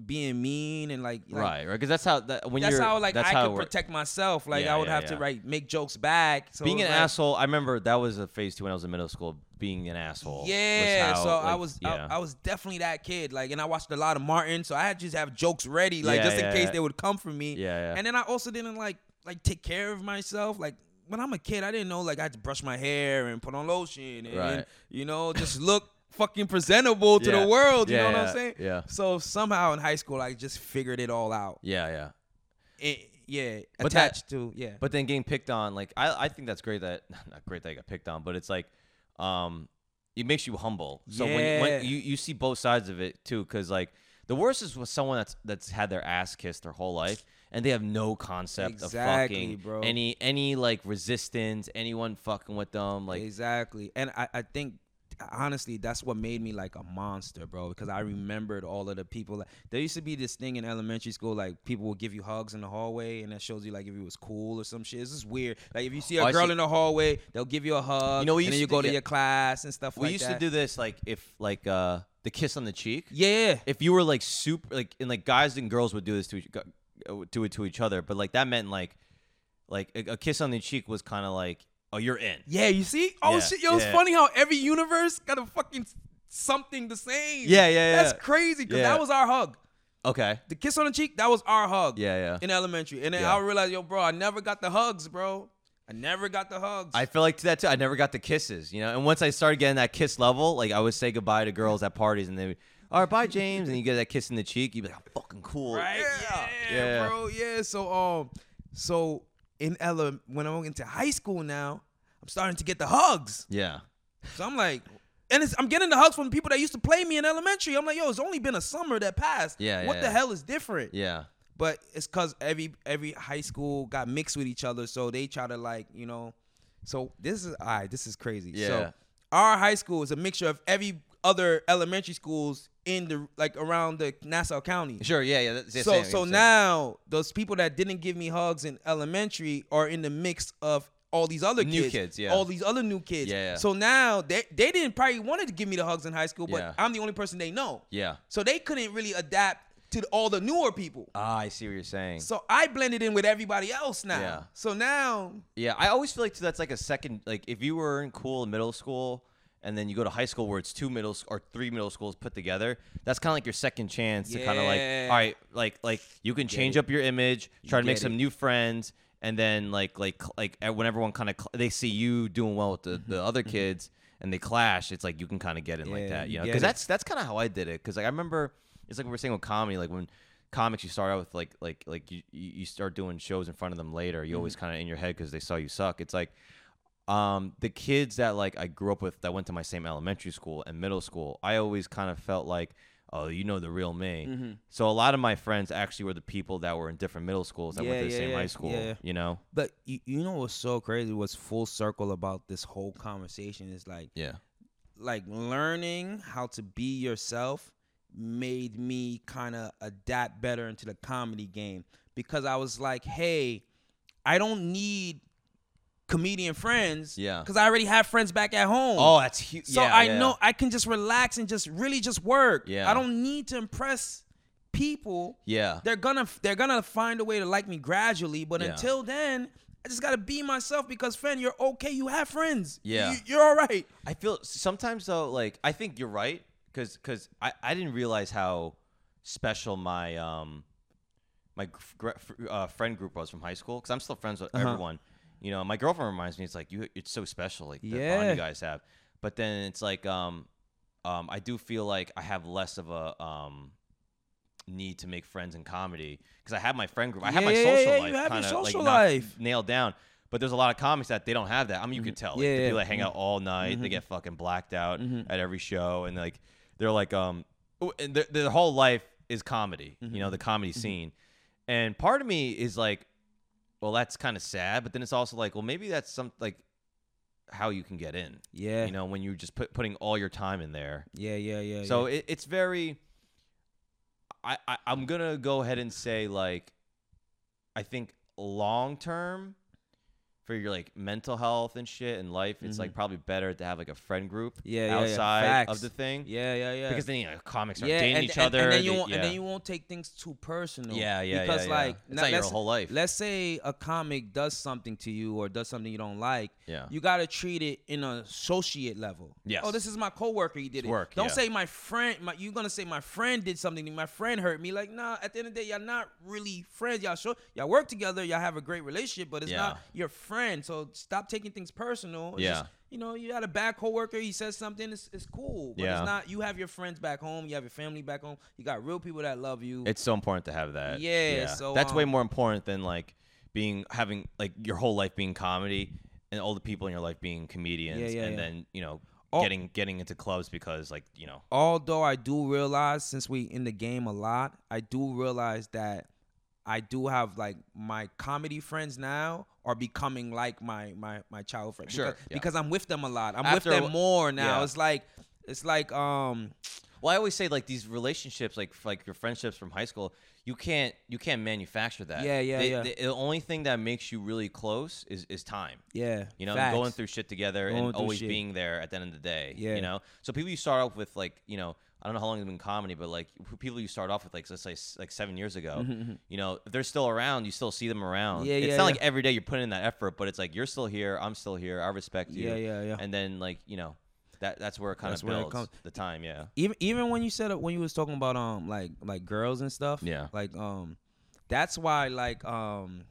being mean and like, like right, right. Because that's how that, when that's you're how like that's I how could protect myself. Like Yeah, I would yeah, have to yeah. like make jokes back. So being an like- asshole. I remember that was a phase two when I was in middle school. Being an asshole. Yeah, how, so I was. I, I was definitely that kid. Like, and I watched a lot of Martin, so I had to just have jokes ready, like just in case they would come for me. Yeah. And then I also didn't like like take care of myself. Like when I'm a kid, I didn't know like I had to brush my hair and put on lotion and Right. you know just look fucking presentable to Yeah. the world. You Yeah, know what yeah, I'm saying? yeah. So somehow in high school, I just figured it all out. yeah, yeah. It- yeah, But that- attached to yeah. But then getting picked on, like I, I think that's great that <laughs> not great that I got picked on, but it's like, um, it makes you humble. So when, Yeah. when you you see both sides of it too, because like the worst is with someone that's that's had their ass kissed their whole life and they have no concept Exactly, of fucking bro. any any like resistance, anyone fucking with them, like exactly. And I, I think honestly that's what made me like a monster, bro. Because I remembered all of the people. Like, there used to be this thing in elementary school, like people would give you hugs in the hallway, and that shows you like if you was cool or some shit. It's just weird. Like if you see a Oh, girl see. in the hallway, they'll give you a hug. You know, we and then used you to go do- to yeah. your class and stuff we like used that. to do this like if like uh the kiss on the cheek. Yeah. If you were like super like and like guys and girls would do this to each uh, do it to each other, but like that meant like like a, a kiss on the cheek was kind of like oh you're in. Yeah, you see? Oh Yeah, shit, yo, it's yeah. funny how every universe got a fucking something the same. Yeah, yeah, That's yeah. crazy because Yeah. that was our hug. Okay. The kiss on the cheek, that was our hug. Yeah, yeah. In elementary. And then Yeah. I realized, yo, bro, I never got the hugs, bro. I never got the hugs. I feel like to that too. I never got the kisses, you know. And once I started getting that kiss level, like I would say goodbye to girls at parties, and they would, all right, bye, James, and you get that kiss in the cheek. You'd be like, I'm fucking cool, right? Yeah, Yeah, Yeah. bro. Yeah. So um, so in ele when I went into high school now, I'm starting to get the hugs. yeah, So I'm like, and it's, I'm getting the hugs from people that used to play me in elementary. I'm like, yo, it's only been a summer that passed. Yeah, What yeah, the yeah. hell is different? yeah, But it's cause every every high school got mixed with each other, so they try to like you know. So this is all right. This is crazy. Yeah. So our high school is a mixture of every other elementary schools in the like around the Nassau County. sure, yeah, yeah. That's, yeah, So same, so same. now those people that didn't give me hugs in elementary are in the mix of all these other New kids, kids, yeah. all these other new kids. Yeah, yeah. So now they they didn't probably wanted to give me the hugs in high school, but Yeah. I'm the only person they know. yeah. So they couldn't really adapt to all the newer people. Ah, I see what you're saying. So I blended in with everybody else now. Yeah. So now, Yeah, I always feel like that's like a second. Like if you were in cool in middle school, and then you go to high school where it's two middle or three middle schools put together, that's kind of like your second chance to kind of like, Yeah. all right, like like you can change up your image, try to make get some it. new friends, and then like like like when everyone kind of cl- they see you doing well with the, the other kids and they clash, it's like you can kind of get in like Mm-hmm. Yeah, that, you you know? get Because it. that's that's kind of how I did it. Because like I remember, it's like we we're saying with comedy, like when comics you start out with like like like you you you start doing shows in front of them later you always Mm-hmm. kind of in your head because they saw you suck it's like um the kids that like i grew up with that went to my same elementary school and middle school i always kind of felt like oh you know the real me Mm-hmm. so a lot of my friends actually were the people that were in different middle schools that went to the yeah, same yeah, high school yeah. you know but you, you know what's so crazy? What's full circle about this whole conversation is like, yeah like learning how to be yourself made me kind of adapt better into the comedy game because I was like, hey, I don't need comedian friends, Yeah. because I already have friends back at home. oh that's huge So yeah, I yeah. know I can just relax and just really just work. Yeah. I don't need to impress people. yeah They're gonna they're gonna find a way to like me gradually, but Yeah. until then, I just gotta be myself because friend, you're okay. You have friends. Yeah. You, you're all right. I feel sometimes though, like I think you're right, because because I, I didn't realize how special my um my uh, friend group was from high school. Because I'm still friends with Uh-huh. everyone. You know, my girlfriend reminds me, it's like you, it's so special, like the bond you guys have. But then it's like um um I do feel like I have less of a um need to make friends in comedy because I have my friend group. I have my Yeah, yeah, social yeah, life you have your kind of like social not life. nailed down. But there's a lot of comics that they don't have that. I mean, you can tell. Like, Yeah, the yeah. people that hang out all night, they get fucking blacked out at every show, and like they're like um, and their, their whole life is comedy. You know, the comedy scene, and part of me is like, well, that's kind of sad. But then it's also like, well, maybe that's some like. how you can get in. Yeah. You know, when you're just put, putting all your time in there. Yeah, yeah, yeah. So yeah. it, it's very. I, I I'm gonna go ahead and say like, I think long term, for your like mental health and shit and life, it's like probably better to have like a friend group Mm-hmm. Yeah, yeah, yeah. outside Facts. of the thing. yeah, yeah, yeah. Because then you know, comics are yeah, dating and, each and- other. and then they- you won't, yeah. and then you won't take things too personal. Yeah, yeah, Because yeah, yeah. like, It's now not your let's- whole life. Let's say a comic does something to you or does something you don't like. Yeah. You gotta treat it in an associate level. Yes. Oh, this is my coworker. He did it. work, Don't yeah. say my friend. My, you're gonna say my friend did something. to me. My friend hurt me. Like, nah. At the end of the day, y'all not really friends. Y'all show y'all work together. Y'all have a great relationship, but it's Yeah. not your friend. So stop taking things personal. It's Yeah. just, you know, you had a bad coworker. He says something. It's, it's cool. But Yeah. it's not. You have your friends back home. You have your family back home. You got real people that love you. It's so important to have that. Yeah, so, that's way um, more important than like being having like your whole life being comedy and all the people in your life being comedians Yeah, yeah, and yeah. then you know Oh. getting getting into clubs because like you know although I do realize since we in the game a lot, I do realize that I do have like my comedy friends now are becoming like my my my childhood friends. Sure, because, yeah. because I'm with them a lot. I'm After with them more now. yeah. It's like it's like um well I always say like these relationships like like your friendships from high school you can't you can't manufacture that Yeah, yeah, They- yeah. The, the only thing that makes you really close is is time yeah, you know, facts. going through shit together Going and always shit. being there at the end of the day. Yeah. You know, so people you start off with, like, you know, I don't know how long you've been comedy, but like people you start off with, like, let's say like seven years ago, you know, if they're still around, you still see them around. Mm-hmm, Yeah, it's yeah, not yeah. like every day you're putting in that effort, but it's like you're still here, I'm still here, I respect you. Yeah, yeah, yeah. And then like, you know, that that's where it kind That's of builds comes- the time. Yeah. even even when you said it when you was talking about um like like girls and stuff Yeah. like um that's why like um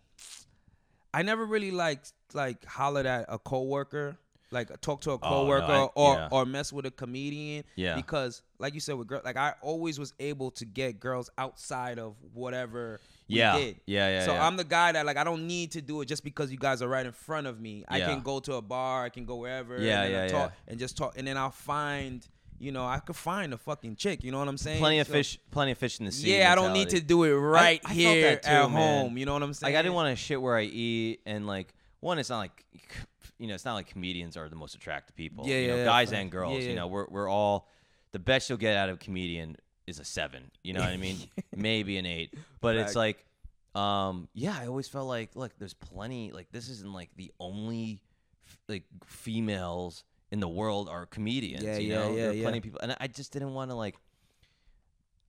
i never really like like hollered at a coworker like talk to a Oh, no, coworker I- or yeah. or mess with a comedian Yeah. because like you said with girls like i always was able to get girls outside of whatever we Yeah. did. Yeah, yeah, so yeah. i'm the guy that like i don't need to do it just because you guys are right in front of me i can go to a bar i can go wherever Yeah, and yeah, talk, yeah. and just talk and then i'll find you know, I could find a fucking chick. You know what I'm saying? Plenty of So- fish, plenty of fish in the sea. Yeah, I don't need to do it right I felt here too, at man. home. You know what I'm saying? Like I didn't want to shit where I eat, and like one, it's not like <laughs> you know, it's not like comedians are the most attractive people. Yeah, you know, yeah, guys and girls. Yeah, You know, we're we're all the best you'll get out of a comedian is a seven. You know what I mean? <laughs> Maybe an eight, but it's like, um, yeah, I always felt like, look, there's plenty. Like this isn't like the only f- like females in the world are comedians. Yeah, you yeah, know, yeah, there are plenty of people, and I just didn't want to like.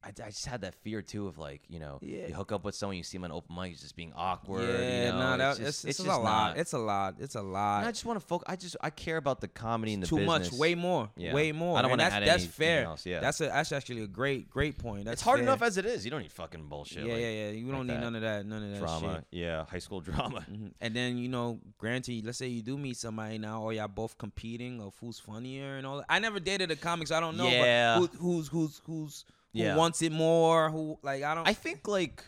I, I just had that fear too of like you know Yeah. you hook up with someone you see them on open mic he's just being awkward Yeah, you know nah, that, it's it's, just, it's, it's a just lot. not- It's a lot. It's a and lot. I just want to focus I just I care about the comedy and the Too business much, way more, Yeah. way more. I don't wanna that's, add that's anything fair. else, yeah. that's a, that's actually a great, great point. That's it's hard fair. enough as it is you don't need fucking bullshit yeah, like yeah, yeah. You don't need that. none of that, none of that drama shit. yeah high school <laughs> drama Mhm. And then you know, granted, let's say you do meet somebody now, or y'all both competing of who's funnier and all that. I never dated a comic, so I don't know. Yeah. But who, who's who's who's who wants it more? Who like I don't. I think like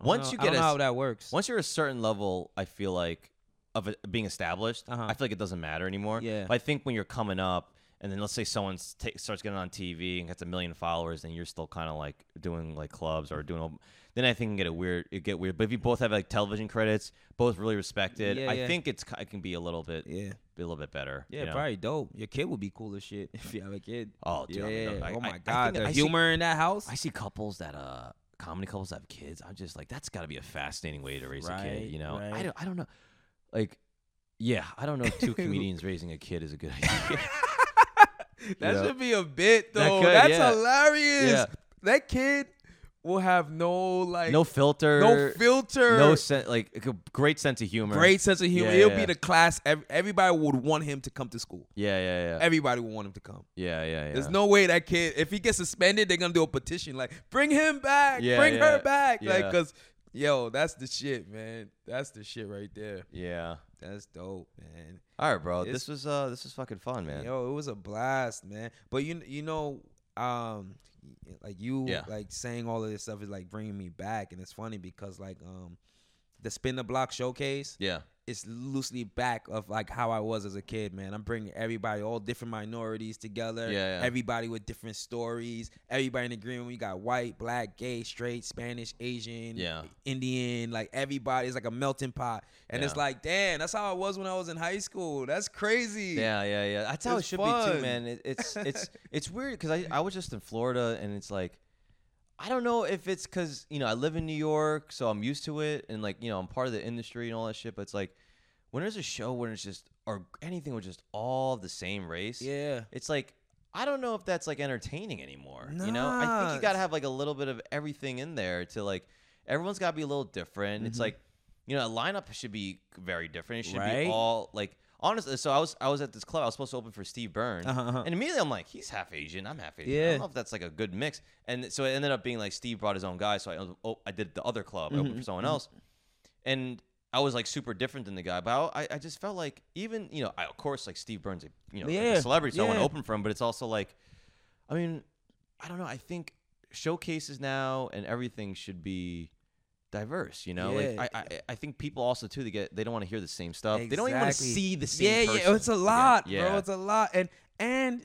I once know. you I get a- how that works. once you're a certain level I feel like of it being established Uh-huh. I feel like it doesn't matter anymore Yeah. but I think when you're coming up and then let's say someone ta starts getting on TV and gets a million followers, and you're still kind of like doing like clubs or doing. Then I think it can get a weird. It get weird. But if you both have like television credits, both really respected, Yeah, I yeah. think it's it can be a little bit Yeah. be a little bit better. Yeah, you know? probably dope. Your kid would be cool as shit <laughs> if you have a kid. Oh, dude, yeah. I mean, I- oh I- my god, think the I see- humor in that house. I see couples that uh comedy couples that have kids. I'm just like that's got to be a fascinating way to raise a Right, kid. You know, I right. don't I don't know, like. Yeah, I don't know if two <laughs> comedians raising a kid is a good idea. <laughs> that should be a bit That though. could, That's yeah. hilarious. Yeah. That kid will have no like no filter, no filter, no sen- like a great sense of humor. great sense of humor. Yeah, He'll yeah. be the class. ev- Everybody would want him to come to school. Yeah, yeah, yeah, Everybody would want him to come. yeah, yeah, yeah. There's no way that kid, if he gets suspended, they're gonna do a petition like, bring him back, bring her back, like, cause, yo, that's the shit, man. That's the shit right there. Yeah. That's dope, man. All right, bro. It's- this was uh, this was fucking fun, man. Yo, it was a blast, man. But you, you know, um, like you, Yeah. like saying all of this stuff is like bringing me back, and it's funny because like um, the spin the block showcase Yeah. It's loosely back of like how I was as a kid, man. I'm bringing everybody, all different minorities together. Yeah, yeah. Everybody with different stories. Everybody in agreement. We got white, black, gay, straight, Spanish, Asian, Yeah. Indian. Like everybody is like a melting pot. And it's like, damn, that's how I was when I was in high school. That's crazy. Yeah, yeah, yeah. That's how it It's should be too, man. It, it's it's <laughs> it's weird because I I was just in Florida and it's like I don't know if it's because you know I live in New York, so I'm used to it, and like you know I'm part of the industry and all that shit. But it's like when there's a show where it's just or anything with just all the same race, Yeah. it's like I don't know if that's like entertaining anymore. You know, I think Nah, you gotta have like a little bit of everything in there to like everyone's gotta be a little different. It's Mhm. like you know, a lineup should be very different. It should Right. be all like honestly. So I was I was at this club. I was supposed to open for Steve Byrne, Uh-huh, uh-huh. and immediately I'm like, he's half Asian. I'm half Asian. I don't know if that's like a good mix. And so it ended up being like Steve brought his own guy. So I oh, I did the other club. I opened Mm-hmm, for someone else, and. I was like super different than the guy, but I, I just felt like even you know I, of course like Steve Byrne's, you know, like a celebrity, so I want to open for him. But it's also like, I mean, I don't know. I think showcases now and everything should be diverse. You know, Yeah. like I, I I think people also too they get they don't want to hear the same stuff. They don't even want to see the same. Yeah, yeah, it's a lot, Yeah. bro. It's a lot, and and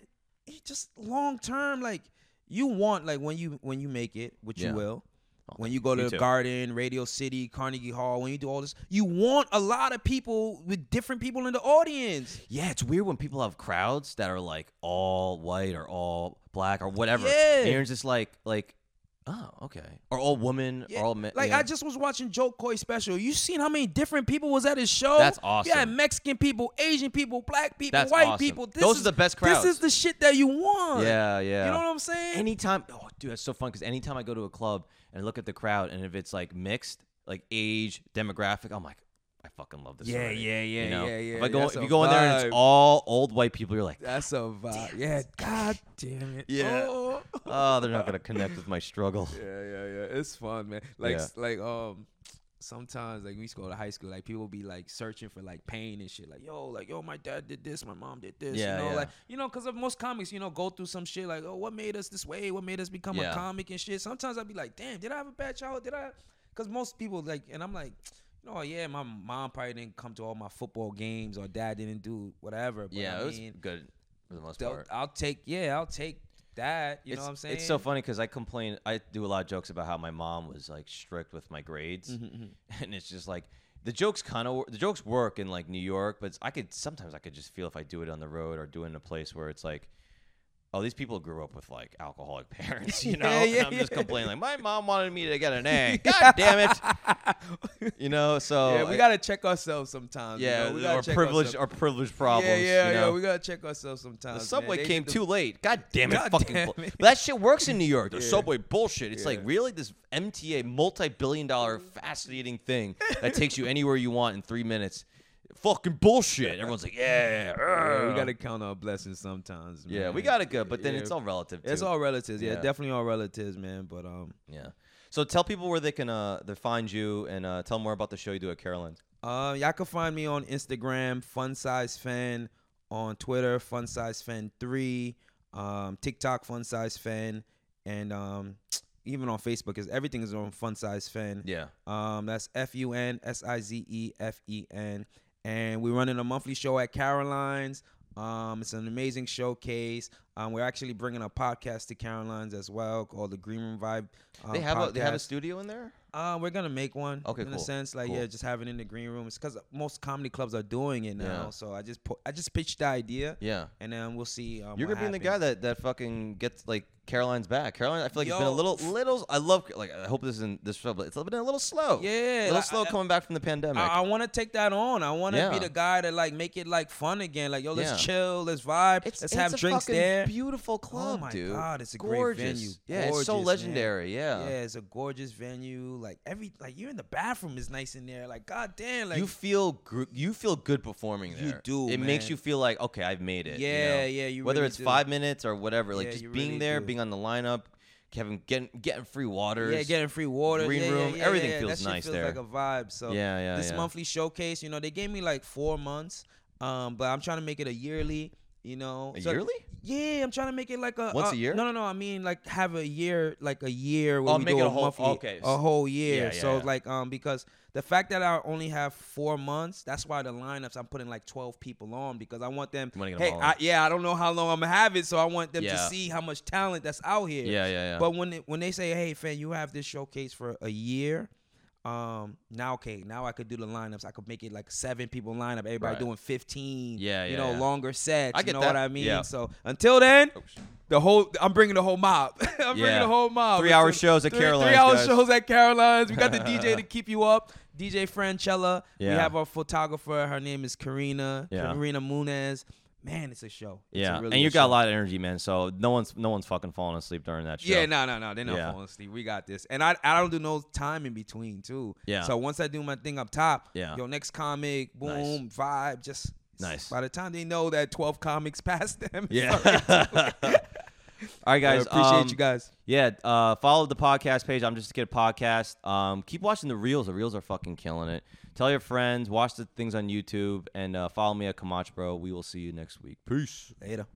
it just long term, like you want, like when you when you make it, which Yeah. you will. Oh, When you go to the too. Garden, Radio City, Carnegie Hall, when you do all this, you want a lot of people with different people in the audience. Yeah, it's weird when people have crowds that are like all white or all black or whatever. Yeah. And you're just like like, oh, okay. Or all women Yeah, or all men. Like yeah. I just was watching Jo Koy special. You seen how many different people was at his show? That's awesome. Mexican people, Asian people, black people, That's white awesome. people. This Those is, are the best This is the shit that you want. Yeah, yeah. You know what I'm saying? anytime oh dude that's so fun because anytime i go to a club and I look at the crowd and if it's like mixed like age demographic i'm like i fucking love this Yeah, already," yeah, yeah, you know? yeah, yeah. if i go That's if you go in there and it's all old white people you're like That's a vibe. Yeah. <laughs> God damn it. Yeah. Oh. oh <laughs> they're not gonna connect with my struggle <laughs> Yeah, yeah, yeah. It's fun, man. Like, Yeah. like, um, sometimes like we used to go to high school, like people be like searching for like pain and shit. Like, yo, like, yo, my dad did this, my mom did this. Yeah, you know, yeah. like, you know, because of most comics, you know, go through some shit. Like, oh, what made us this way? What made us become Yeah. a comic and shit. Sometimes I'd be like, damn, did I have a bad childhood? Did I? Because most people like, and I'm like. Oh yeah, my mom probably didn't come to all my football games, or dad didn't do whatever. But yeah I it was mean, good for the most they'll- part I'll take yeah, I'll take that. You it's, know what I'm saying? it's so funny because I complain. I do a lot of jokes about how my mom was like strict with my grades, Mm-hmm, <laughs> and it's just like the jokes kind of the jokes work in like New York, but it's, I could sometimes I could just feel if I do it on the road or do it in a place where it's like. Oh, these people grew up with like alcoholic <laughs> parents, you know. Yeah, yeah, and I'm just complaining like my <laughs> mom wanted me to get an A. God damn it, <laughs> you know. So yeah, we gotta check ourselves sometimes. you yeah, know? we gotta our check privilege, ourselves. our privilege problems. Yeah, yeah, you yeah. We gotta check ourselves The sometimes. man. subway They came the- too late. God damn it, God fucking. damn it. That shit works in New York. The Yeah. subway bullshit. It's like really this MTA multi-billion-dollar fascinating thing that takes you anywhere you want in three minutes. Fucking bullshit. Everyone's like, yeah, Yeah, we gotta count our blessings sometimes. Yeah, we got it good, but then Yeah. it's all relative. Too. It's all relatives. Yeah, Yeah. definitely all relatives, man. But um, Yeah. So tell people where they can uh they find you and uh, tell more about the show you do at Caroline's. Uh, y'all can find me on Instagram, Fun Size Fen, on Twitter, Fun Size Fen Three, um, TikTok, Fun Size Fen, and um, <tsk> even on Facebook, is everything is on Fun Size Fen. Yeah. Um, that's F U N S I Z E F E N, and we're running a monthly show at Caroline's. Um, it's an amazing showcase. Um, we're actually bringing a podcast to Caroline's as well called the Green Room Vibe. Um, they have a they have a studio in there. Uh, we're gonna make one. Okay, in a sense, like cool. yeah, just having in the green room. It's because most comedy clubs are doing it now. Yeah. So I just I just pitched the idea, Yeah. and then we'll see. Um, You're gonna be the guy that, that fucking gets like Caroline's back. Caroline, I feel like it's been a Yo. little little. I love like I hope this isn't this trouble. It's been a little slow. Yeah, a little like, slow I- coming back from the pandemic. I, I want to take that on. I want to Yeah. be the guy that like make it like fun again. Like yo, let's Yeah. chill, let's vibe, it's let's have drinks there. it's have a drinks fucking there. Beautiful oh club, oh my dude. god, it's a gorgeous. great venue. Yeah, it's so Gorgeous, man. legendary. Yeah. Yeah, it's a gorgeous venue. Like every like you're in the bathroom is nice in there. Like god damn, like you feel gr- you feel good performing there. You do, It makes man. you feel like okay, I've made it. you Yeah, know? yeah, you Whether really it's do. five minutes or whatever, like Yeah, just you being really there, do. being on the lineup, Kevin getting getting free waters. Yeah, getting free water, green yeah, room, yeah, everything yeah. feels that shit nice feels there. Like a vibe. So Yeah, yeah, this monthly showcase, you know, they gave me like four months, um, but I'm trying to make it a yearly. You know, A So- yearly? Yeah, I'm trying to make it like a Once uh, a year? No, no, no. I mean like have a year, like a year. Where Oh, we make do it a a whole- monthly, okay. a whole year. Yeah, yeah, so yeah. like um because the fact that I only have four months, that's why the lineups I'm putting like 12 people on because I want them. You wanna get 'em Hey, I, yeah, I don't know how long I'm gonna have it, so I want them to see how much talent that's out here. Yeah, yeah, yeah. But when it, when they say, "Hey, Fen, you have this showcase for a year," um, now okay, now I could do the lineups. I could make it like seven people lineup. Everybody Right. doing fifteen. Yeah, you yeah, know, yeah. longer sets. I get you know that. what I mean? Yeah. So until then, Oh, the whole I'm bringing the whole mob. <laughs> I'm bringing the whole mob. Three-hour shows at three, Caroline's, Three hour guys. shows at Caroline's. We got the DJ to <laughs> keep you up. DJ Franchella. We have our photographer. Her name is Karina. Yeah. Karina Munez. Man, it's a show. It's a yeah, really and you got show. a lot of energy, man. So no one's no one's fucking falling asleep during that show. Yeah, no, no, no. They're not Yeah. falling asleep. We got this. And I, I don't do no time in between too. Yeah. So once I do my thing up top, Yeah. yo, next comic, boom, vibe, just Nice. By the time they know that twelve comics <laughs> passed them, Yeah. <laughs> All right, guys. I appreciate um, you guys. Yeah, uh, follow the podcast page. I'm just get a podcast. Um, keep watching the reels. The reels are fucking killing it. Tell your friends. Watch the things on YouTube and uh, follow me at Kamach Bro. We will see you next week. Peace. Later.